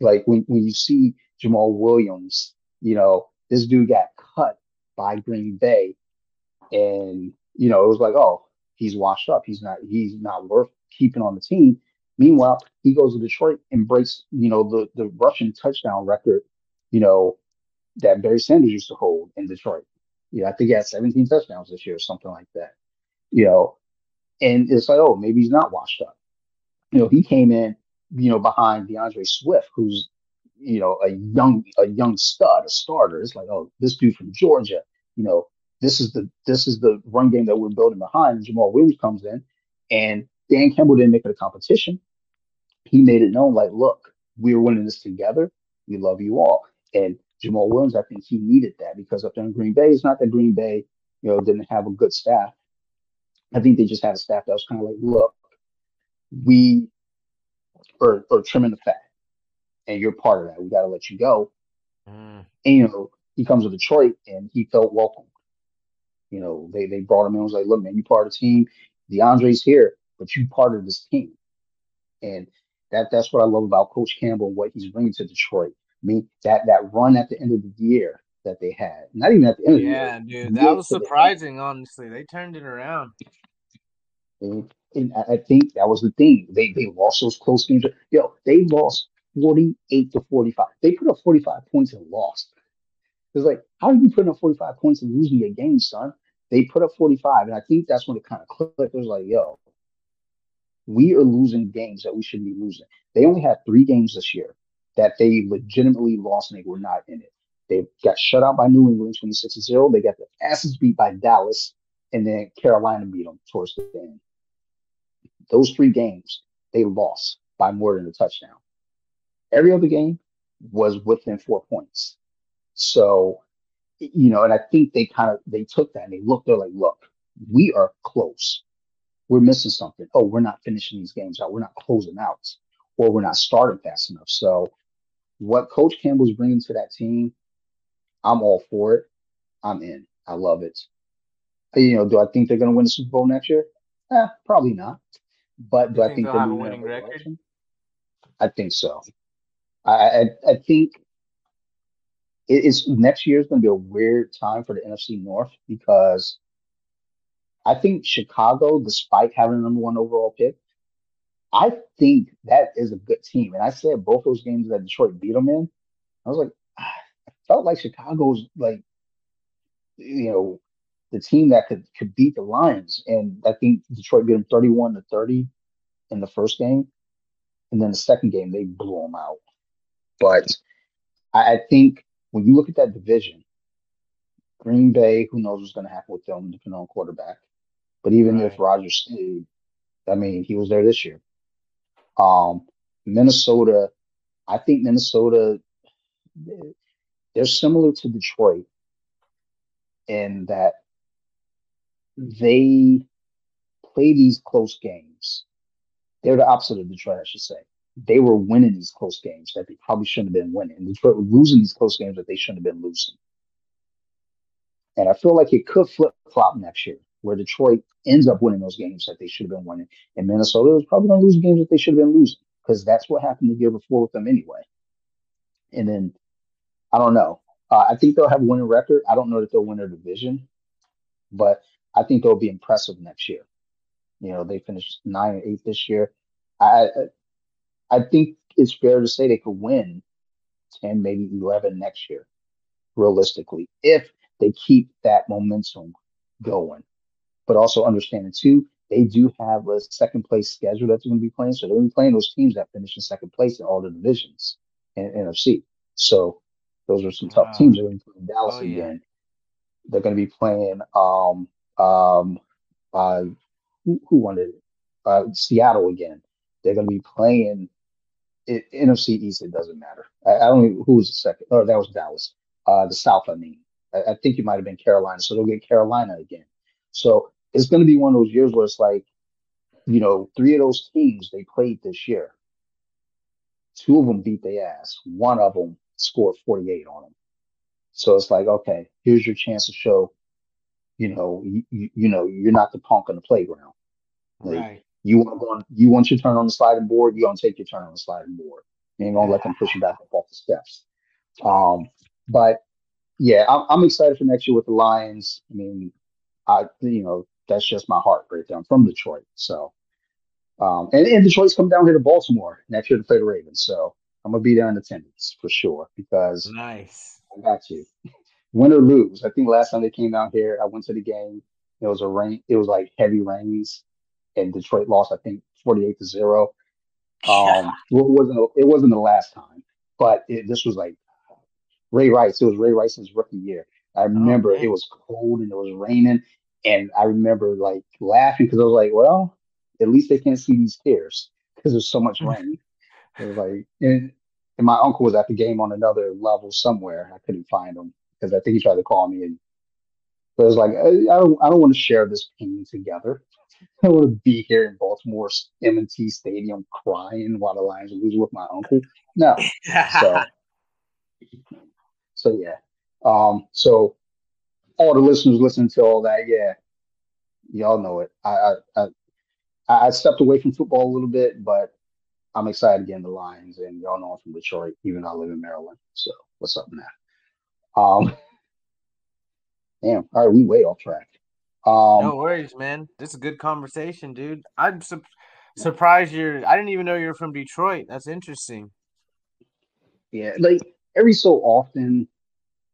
Like when, when you see Jamaal Williams, you know, this dude got cut by Green Bay, and you know, it was like, oh, he's washed up. He's not he's not worth keeping on the team. Meanwhile, he goes to Detroit and breaks, you know, the the rushing touchdown record, you know, that Barry Sanders used to hold in Detroit. Yeah, I think he had 17 touchdowns this year or something like that. You know, and it's like, oh, maybe he's not washed up. You know, he came in, you know, behind D'Andre Swift, who's, you know, a young, a young stud, a starter. It's like, oh, this dude from Georgia, you know, this is the this is the run game that we're building behind. And Jamaal Williams comes in, and Dan Campbell didn't make it a competition. He made it known, like, look, we're winning this together. We love you all. And Jamaal Williams, I think he needed that because up there in Green Bay, it's not that Green Bay, you know, didn't have a good staff. I think they just had a staff that was kind of like, look, we are, or trimming the fat, and you're part of that. We got to let you go. Mm. And you know, he comes to Detroit and he felt welcome. You know, they they brought him in. and Was like, look, man, you part of the team. D'Andre's here, but you part of this team. And that that's what I love about Coach Campbell and what he's bringing to Detroit. I mean, that that run at the end of the year that they had, not even at the end Yeah, of the year. dude, that was surprising. Honestly, they turned it around. And, and I I think that was the thing. They they lost those close games. Yo, they lost 48 to 45. They put up 45 points and lost. It's like, how are you putting up 45 points and losing a game, son? They put up 45. And I think that's when it kind of clicked. It was like, yo, we are losing games that we shouldn't be losing. They only had three games this year that they legitimately lost and they were not in it. They got shut out by New England 26 0. They got their asses beat by Dallas, and then Carolina beat them towards the end. Those three games, they lost by more than a touchdown. Every other game was within four points. So, you know, and I think they kind of they took that and they looked, they're like, look, we are close. We're missing something. Oh, we're not finishing these games out. We're not closing out, or we're not starting fast enough. So, what Coach Campbell's bringing to that team, I'm all for it. I'm in. I love it. You know, do I think they're going to win the Super Bowl next year? Eh, probably not. But do I think think they'll they're have a winning record? I think so. I I, think it is next year is going to be a weird time for the NFC North because I think Chicago, despite having the number one overall pick, I think that is a good team. And I said both those games that Detroit beat them in, I was like, ah, I felt like Chicago's like, you know, the team that could could beat the Lions. And I think Detroit beat them 31 to 30 in the first game. And then the second game, they blew them out. But I, I think when you look at that division, Green Bay, who knows what's going to happen with them, depending on quarterback. But even if Right. Rodgers stayed, I mean, he was there this year. Um, Minnesota, I think Minnesota, they're similar to Detroit in that they play these close games. They're the opposite of Detroit, I should say. They were winning these close games that they probably shouldn't have been winning. Detroit was losing these close games that they shouldn't have been losing. And I feel like it could flip flop next year, where Detroit ends up winning those games that they should have been winning. And Minnesota is probably going to lose games that they should have been losing because that's what happened the year before with them anyway. And then I don't know. Uh, I think they'll have a winning record. I don't know that they'll win their division, but I think they'll be impressive next year. You know, they finished nine and eight this year. I I think it's fair to say they could win ten, maybe eleven next year, realistically, if they keep that momentum going. But also understanding too, they do have a second place schedule that they're going to be playing. So they're going to be playing those teams that finish in second place in all the divisions in NFC. So those are some tough Wow. teams. They're going to be playing Dallas Oh, yeah. again. They're going to be playing um um uh who, who won it? Uh, Seattle again. They're going to be playing it, NFC East. It doesn't matter. I, I don't know who was the second. Oh, that was Dallas. Uh, the South. I mean, I, I think you might have been Carolina. So they'll get Carolina again. So it's going to be one of those years where it's like, you know, three of those teams they played this year. Two of them beat their ass. One of them scored 48 on them. So it's like, okay, here's your chance to show, you know, you, you, know, you're not the punk on the playground. Like, Right. You want to go on, you want your turn on the sliding board, you're gonna take your turn on the sliding board. You ain't gonna let them push you back up off the steps. Um, but yeah, I'm, I'm excited for next year with the Lions. I mean, I you know that's just my heart right there. I'm from Detroit, so um, and, and Detroit's coming down here to Baltimore next year to play the Ravens. So I'm gonna be there in attendance for sure because Nice. I got you. Win or lose. I think last time they came down here, I went to the game. It was a rain. It was like heavy rains, and Detroit lost. I think 48 to zero. Um, well, it wasn't. It wasn't the last time, but it, this was like Ray Rice. It was Ray Rice's rookie year. I remember it was cold and it was raining, and I remember like laughing because I was like, "Well, at least they can't see these tears because there's so much rain." It was like, and, and my uncle was at the game on another level somewhere. I couldn't find him because I think he tried to call me, and but it was like, I, I don't, I don't want to share this pain together. I want to be here in Baltimore's M&T Stadium crying while the Lions lose with my uncle. No. So, so yeah. Um, so all the listeners listening to all that, yeah, y'all know it. I, I, I, I stepped away from football a little bit, but I'm excited to again the Lions, and y'all know I'm from Detroit, even though I live in Maryland. So what's up now? Um, damn. All right, we way off track. Um, no worries, man. This is a good conversation, dude. I'm su- surprised you're. I didn't even know you're from Detroit. That's interesting. Yeah, like every so often,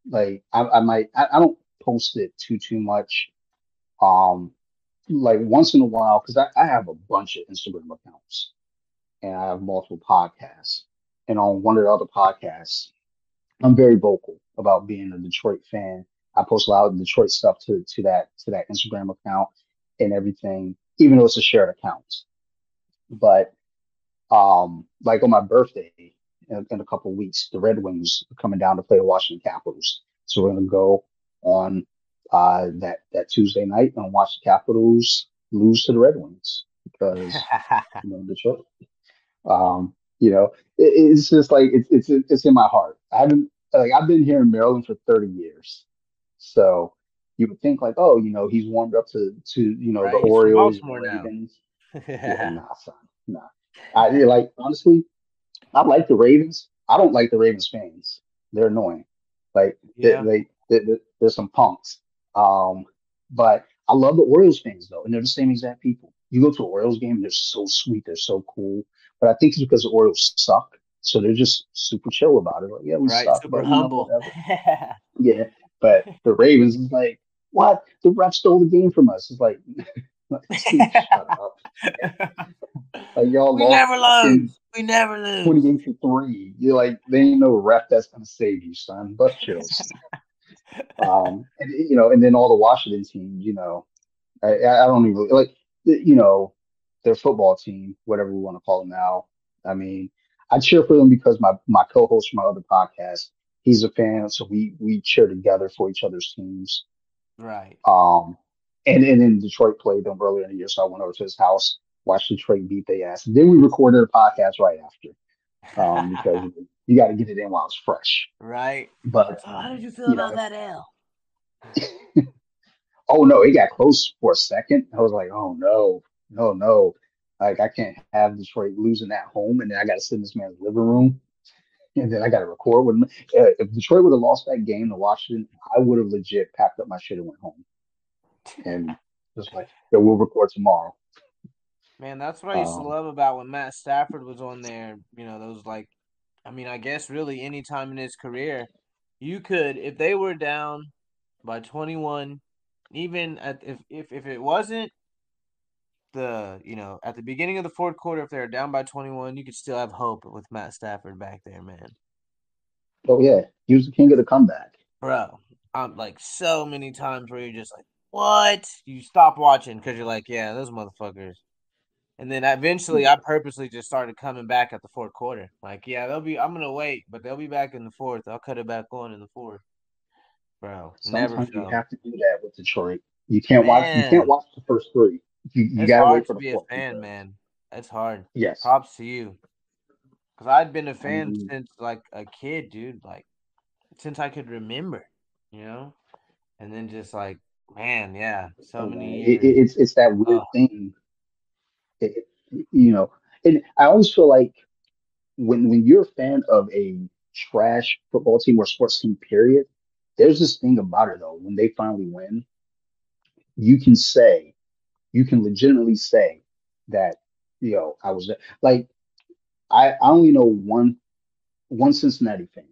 like I, I might. I, I don't post it too too much. Um, like once in a while, because I, I have a bunch of Instagram accounts, and I have multiple podcasts. And on one of the other podcasts, I'm very vocal about being a Detroit fan I post a lot of Detroit stuff to to that to that Instagram account and everything, even though it's a shared account. But um, like on my birthday in, in a couple weeks, the Red Wings are coming down to play the Washington Capitals. So we're gonna go on uh, that that Tuesday night and watch the Capitals lose to the Red Wings because you know Detroit. Um, you know, it, it's just like it's it's it's in my heart. I haven't like I've been here in Maryland for 30 years. So you would think like, oh, you know, he's warmed up to to you know right, the Orioles, Ravens. yeah, nah, son, nah. I like honestly, I like the Ravens. I don't like the Ravens fans. They're annoying. Like yeah. they, they, they, there's some punks. Um, but I love the Orioles fans though, and they're the same exact people. You go to an Orioles game, they're so sweet, they're so cool. But I think it's because the Orioles suck, so they're just super chill about it. Like, yeah, we right, suck, super but, humble. You know, yeah, but the Ravens is like, what? The ref stole the game from us. It's like, shut up. like y'all we never lose. We never lose. Twenty games for three. You're like, they ain't no ref that's gonna save you, son. But chills. um, and you know, and then all the Washington teams. You know, I, I don't even like. You know, their football team, whatever we want to call them now. I mean, I cheer for them because my my co-host from my other podcast he's a fan, so we we cheer together for each other's teams. Right. Um, and and then Detroit played them earlier in the year, so I went over to his house, watched Detroit beat their ass. Then we recorded a podcast right after, um, because you got to get it in while it's fresh. Right. But so how did you feel you about know, that L? oh no, it got close for a second. I was like, oh no, no, no. Like I can't have Detroit losing at home, and then I got to sit in this man's living room and then I got to record with. Uh, if Detroit would have lost that game to Washington, I would have legit packed up my shit and went home, and just like, yeah, we'll record tomorrow. Man, that's what I used um, to love about when Matt Stafford was on there. You know, those like, I mean, I guess really any time in his career, you could if they were down by twenty one, even at, if if if it wasn't the you know at the beginning of the fourth quarter, if they're down by twenty one, you could still have hope with Matt Stafford back there, man. Oh yeah, he was the king of the comeback, bro. I'm like so many times where you're just like, what? You stop watching because you're like, yeah, those motherfuckers. And then eventually, I purposely just started coming back at the fourth quarter. Like, yeah, they'll be. I'm gonna wait, but they'll be back in the fourth. I'll cut it back on in the fourth, bro. Sometimes never. You have to do that with Detroit. You can't man. watch. You can't watch the first three. You, you gotta wait for to be a fan, man. It's hard. Yes. Props to you. Cause I'd been a fan mm-hmm. since like a kid, dude. Like since I could remember, you know. And then just like, man, yeah, so oh, many years. It, it's it's that weird oh. thing. It, you know, and I always feel like when when you're a fan of a trash football team or sports team, period, there's this thing about it though. When they finally win, you can say you can legitimately say that, you know, I was like, I, I only know one, one Cincinnati fan.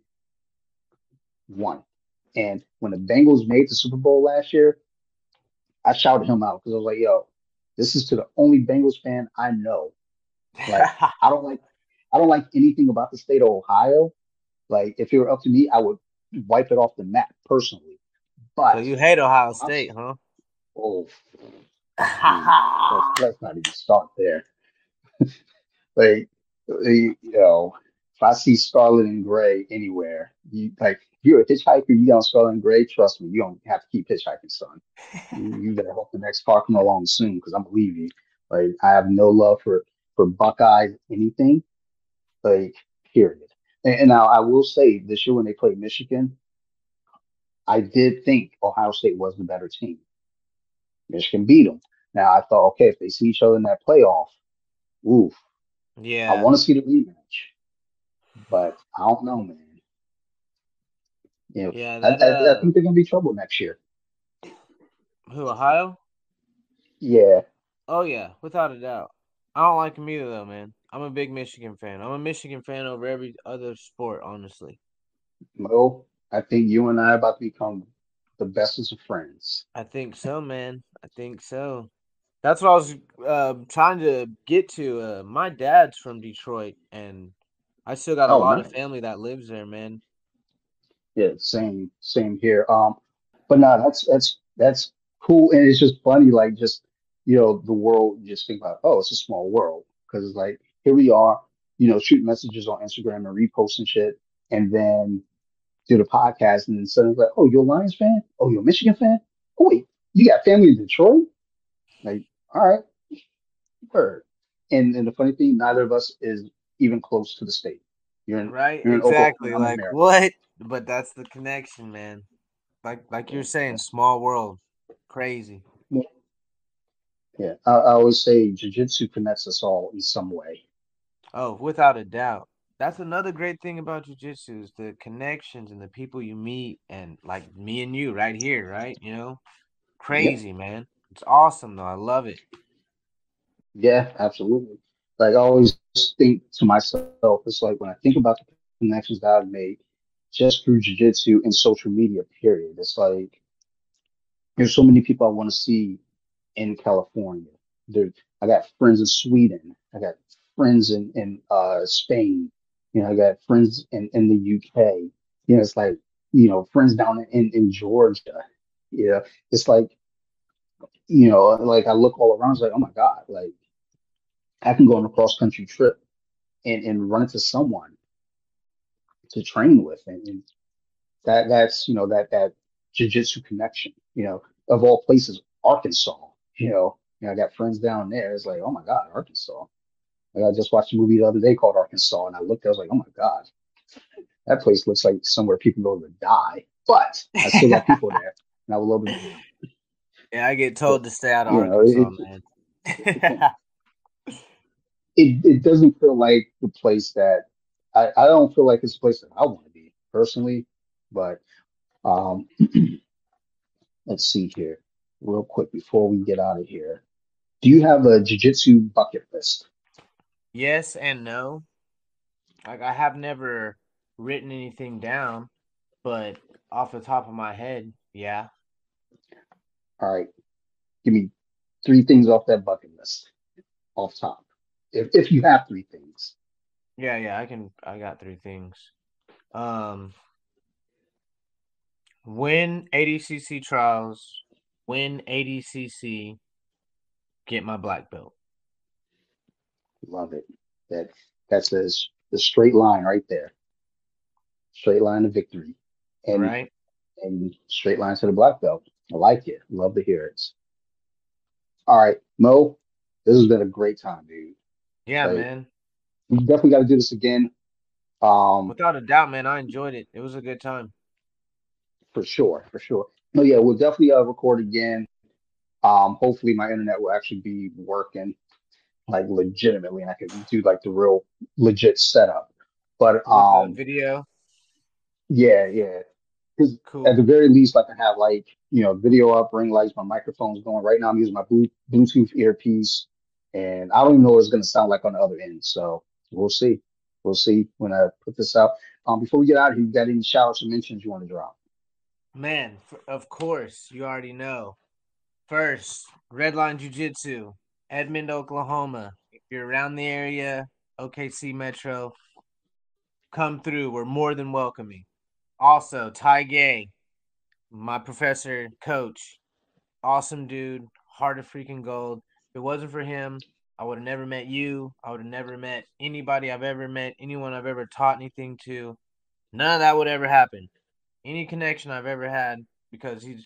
One. And when the Bengals made the Super Bowl last year, I shouted him out because I was like, yo, this is to the only Bengals fan I know. Like, I don't like, I don't like anything about the state of Ohio. Like, if it were up to me, I would wipe it off the map personally. But so you hate Ohio State, huh? Oh, let's, let's not even start there. like, you know, if I see scarlet and gray anywhere, you like you're a hitchhiker, you don't spell in gray, trust me, you don't have to keep hitchhiking, son. You, you better hope the next car come along soon because I'm believe you. Like I have no love for for Buckeyes anything, like period. And, and now I will say this year when they played Michigan, I did think Ohio State was the better team. Michigan beat them. Now I thought, okay, if they see each other in that playoff, oof, Yeah. I want to see the rematch, but I don't know, man. You know, Yeah, I, that I, I uh think they're gonna be trouble next year. who Ohio? Yeah, Oh yeah, without a doubt. I don't like them either though, man. I'm a big Michigan fan. I'm a Michigan fan over every other sport, honestly. Mo, I think you and I are about to become the bestest of friends. I think so, man. I think so. That's what I was uh, trying to get to. Uh, my dad's from Detroit, and I still got a Oh, lot of family that lives there, man. Yeah, same, same here. Um, but no, that's that's that's cool, and it's just funny, like just you know, the world. You just think about, oh, it's a small world, because it's like here we are, you know, shooting messages on Instagram and reposting shit, and then do the podcast, and then suddenly it's like, oh, you're a Lions fan? Oh, you're a Michigan fan? Oh wait, you got family in Detroit? Like, all right, word. And and the funny thing, neither of us is even close to the state. You're in Right? you're Exactly. In Like what? But that's the connection, man. Like like you're saying, small world. Crazy. Yeah, I, I always say jiu-jitsu connects us all in some way. Oh, without a doubt. That's another great thing about jujitsu is the connections and the people you meet and like me and you right here, right? You know? Crazy, man. It's awesome though. I love it. Yeah, absolutely. Like I always think to myself, it's like when I think about the connections that I've made just through jiu-jitsu and social media, period. It's like there's so many people I want to see in California. There, I got friends in Sweden. I got friends in in uh, Spain. You know, I got friends in in the UK. You know, it's like you know friends down in in Georgia. You know, it's like you know, like I look all around. It's like, oh my God, like I can go on a cross country trip and and run into someone to train with, and, and that that's you know that that jiu-jitsu connection. You know, of all places, Arkansas. You know, you know, I got friends down there. It's like, oh my God, Arkansas. Like I just watched a movie the other day called Arkansas, and I looked, I was like, oh my God, that place looks like somewhere people go to die. But I still got people there, and I would love to. Yeah, I get told to stay out of You know, it, man. it it doesn't feel like the place that I, I don't feel like it's a place that I want to be personally. But um, let's see here, real quick before we get out of here. Do you have a jiu-jitsu bucket list? yes and no. Like I have never written anything down, but off the top of my head, yeah. All right, give me three things off that bucket list, off top. If if you have three things, Yeah, yeah, I can I got three things. Um win ADCC trials, win ADCC, get my black belt. love it. That that says the straight line right there, straight line to victory, and Right? and straight line to the black belt. I like it. Love to hear it. All right, Mo, this has been a great time, dude. Yeah, man. we definitely got to do this again. Um, Without a doubt, man, I enjoyed it. It was a good time. for sure, for sure. No, yeah, we'll definitely uh, record again. Um, hopefully my internet will actually be working like legitimately, and I can do like the real legit setup. But um, video. yeah, yeah. 'Cause at the very least, I can have like you know video up, ring lights, my microphone's going. Right now, I'm using my Blu- Bluetooth earpiece, and I don't even know what it's going to sound like on the other end. So we'll see. We'll see when I put this out. Um, before we get out of here, you got any shout-outs or mentions you want to drop? Man, of course, you already know. First, Redline Jiu Jitsu, Edmond, Oklahoma. If you're around the area, OKC Metro, come through. We're more than welcoming. Also, Ty Gay, my professor, coach, awesome dude, heart of freaking gold. If it wasn't for him, I would have never met you. I would have never met anybody I've ever met, anyone I've ever taught anything to. None of that would ever happen. any connection I've ever had because he's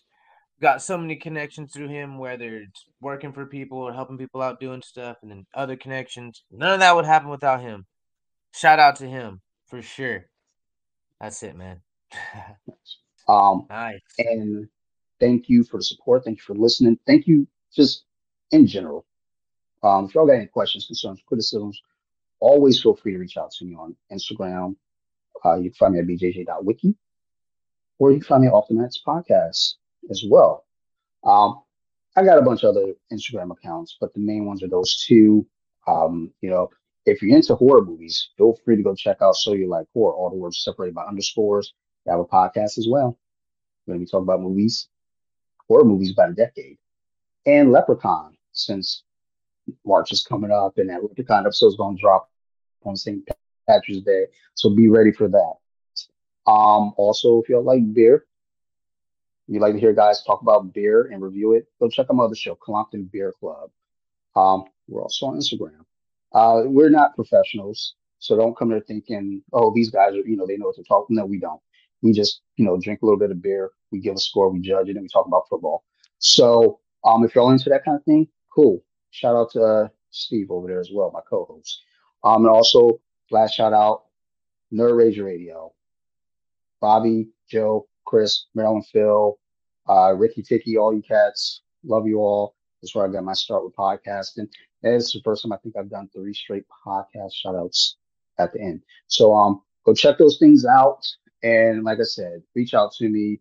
got so many connections through him, whether it's working for people or helping people out doing stuff, and then other connections. None of that would happen without him. Shout out to him for sure. That's it, man. um, nice. And thank you for the support. Thank you for listening. Thank you just in general. Um, if y'all got any questions, concerns, criticisms, always feel free to reach out to me on Instagram. Uh, you can find me at bjj.wiki or you can find me off the Nets podcast as well. Um, I got a bunch of other Instagram accounts, but the main ones are those two. Um, you know, if you're into horror movies, feel free to go check out So You Like Horror. All the words separated by underscores. We have a podcast as well. Be talking about movies, horror movies about a decade. And Leprechaun, since March is coming up and that Leprechaun episode is going to drop on St. Patrick's Day. So be ready for that. Um, also, if you like beer, you like to hear guys talk about beer and review it, go check out my other show, Compton Beer Club. Um, we're also on Instagram. Uh, we're not professionals, so don't come there thinking, oh, these guys are, you know, they know what they're talking. No, we don't. We just, you know, drink a little bit of beer, we give a score, we judge it, and we talk about football. So, um, if you're all into that kind of thing, cool. Shout out to uh, Steve over there as well, my co-host. Um, and also, last shout out, Nerd Rage Radio. Bobby, Joe, Chris, Marilyn, Phil, uh, Ricky Ticky, all you cats. Love you all. That's where I got my start with podcasting. And it's the first time I think I've done three straight podcast shout outs at the end. So um go check those things out. And like I said, reach out to me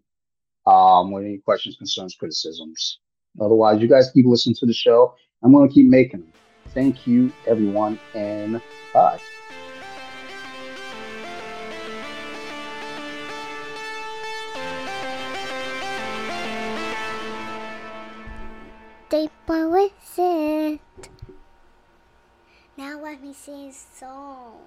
um with any questions, concerns, criticisms. Otherwise, you guys keep listening to the show. I'm gonna keep making them. Thank you, everyone, and bye. They it. Now let me sing a song.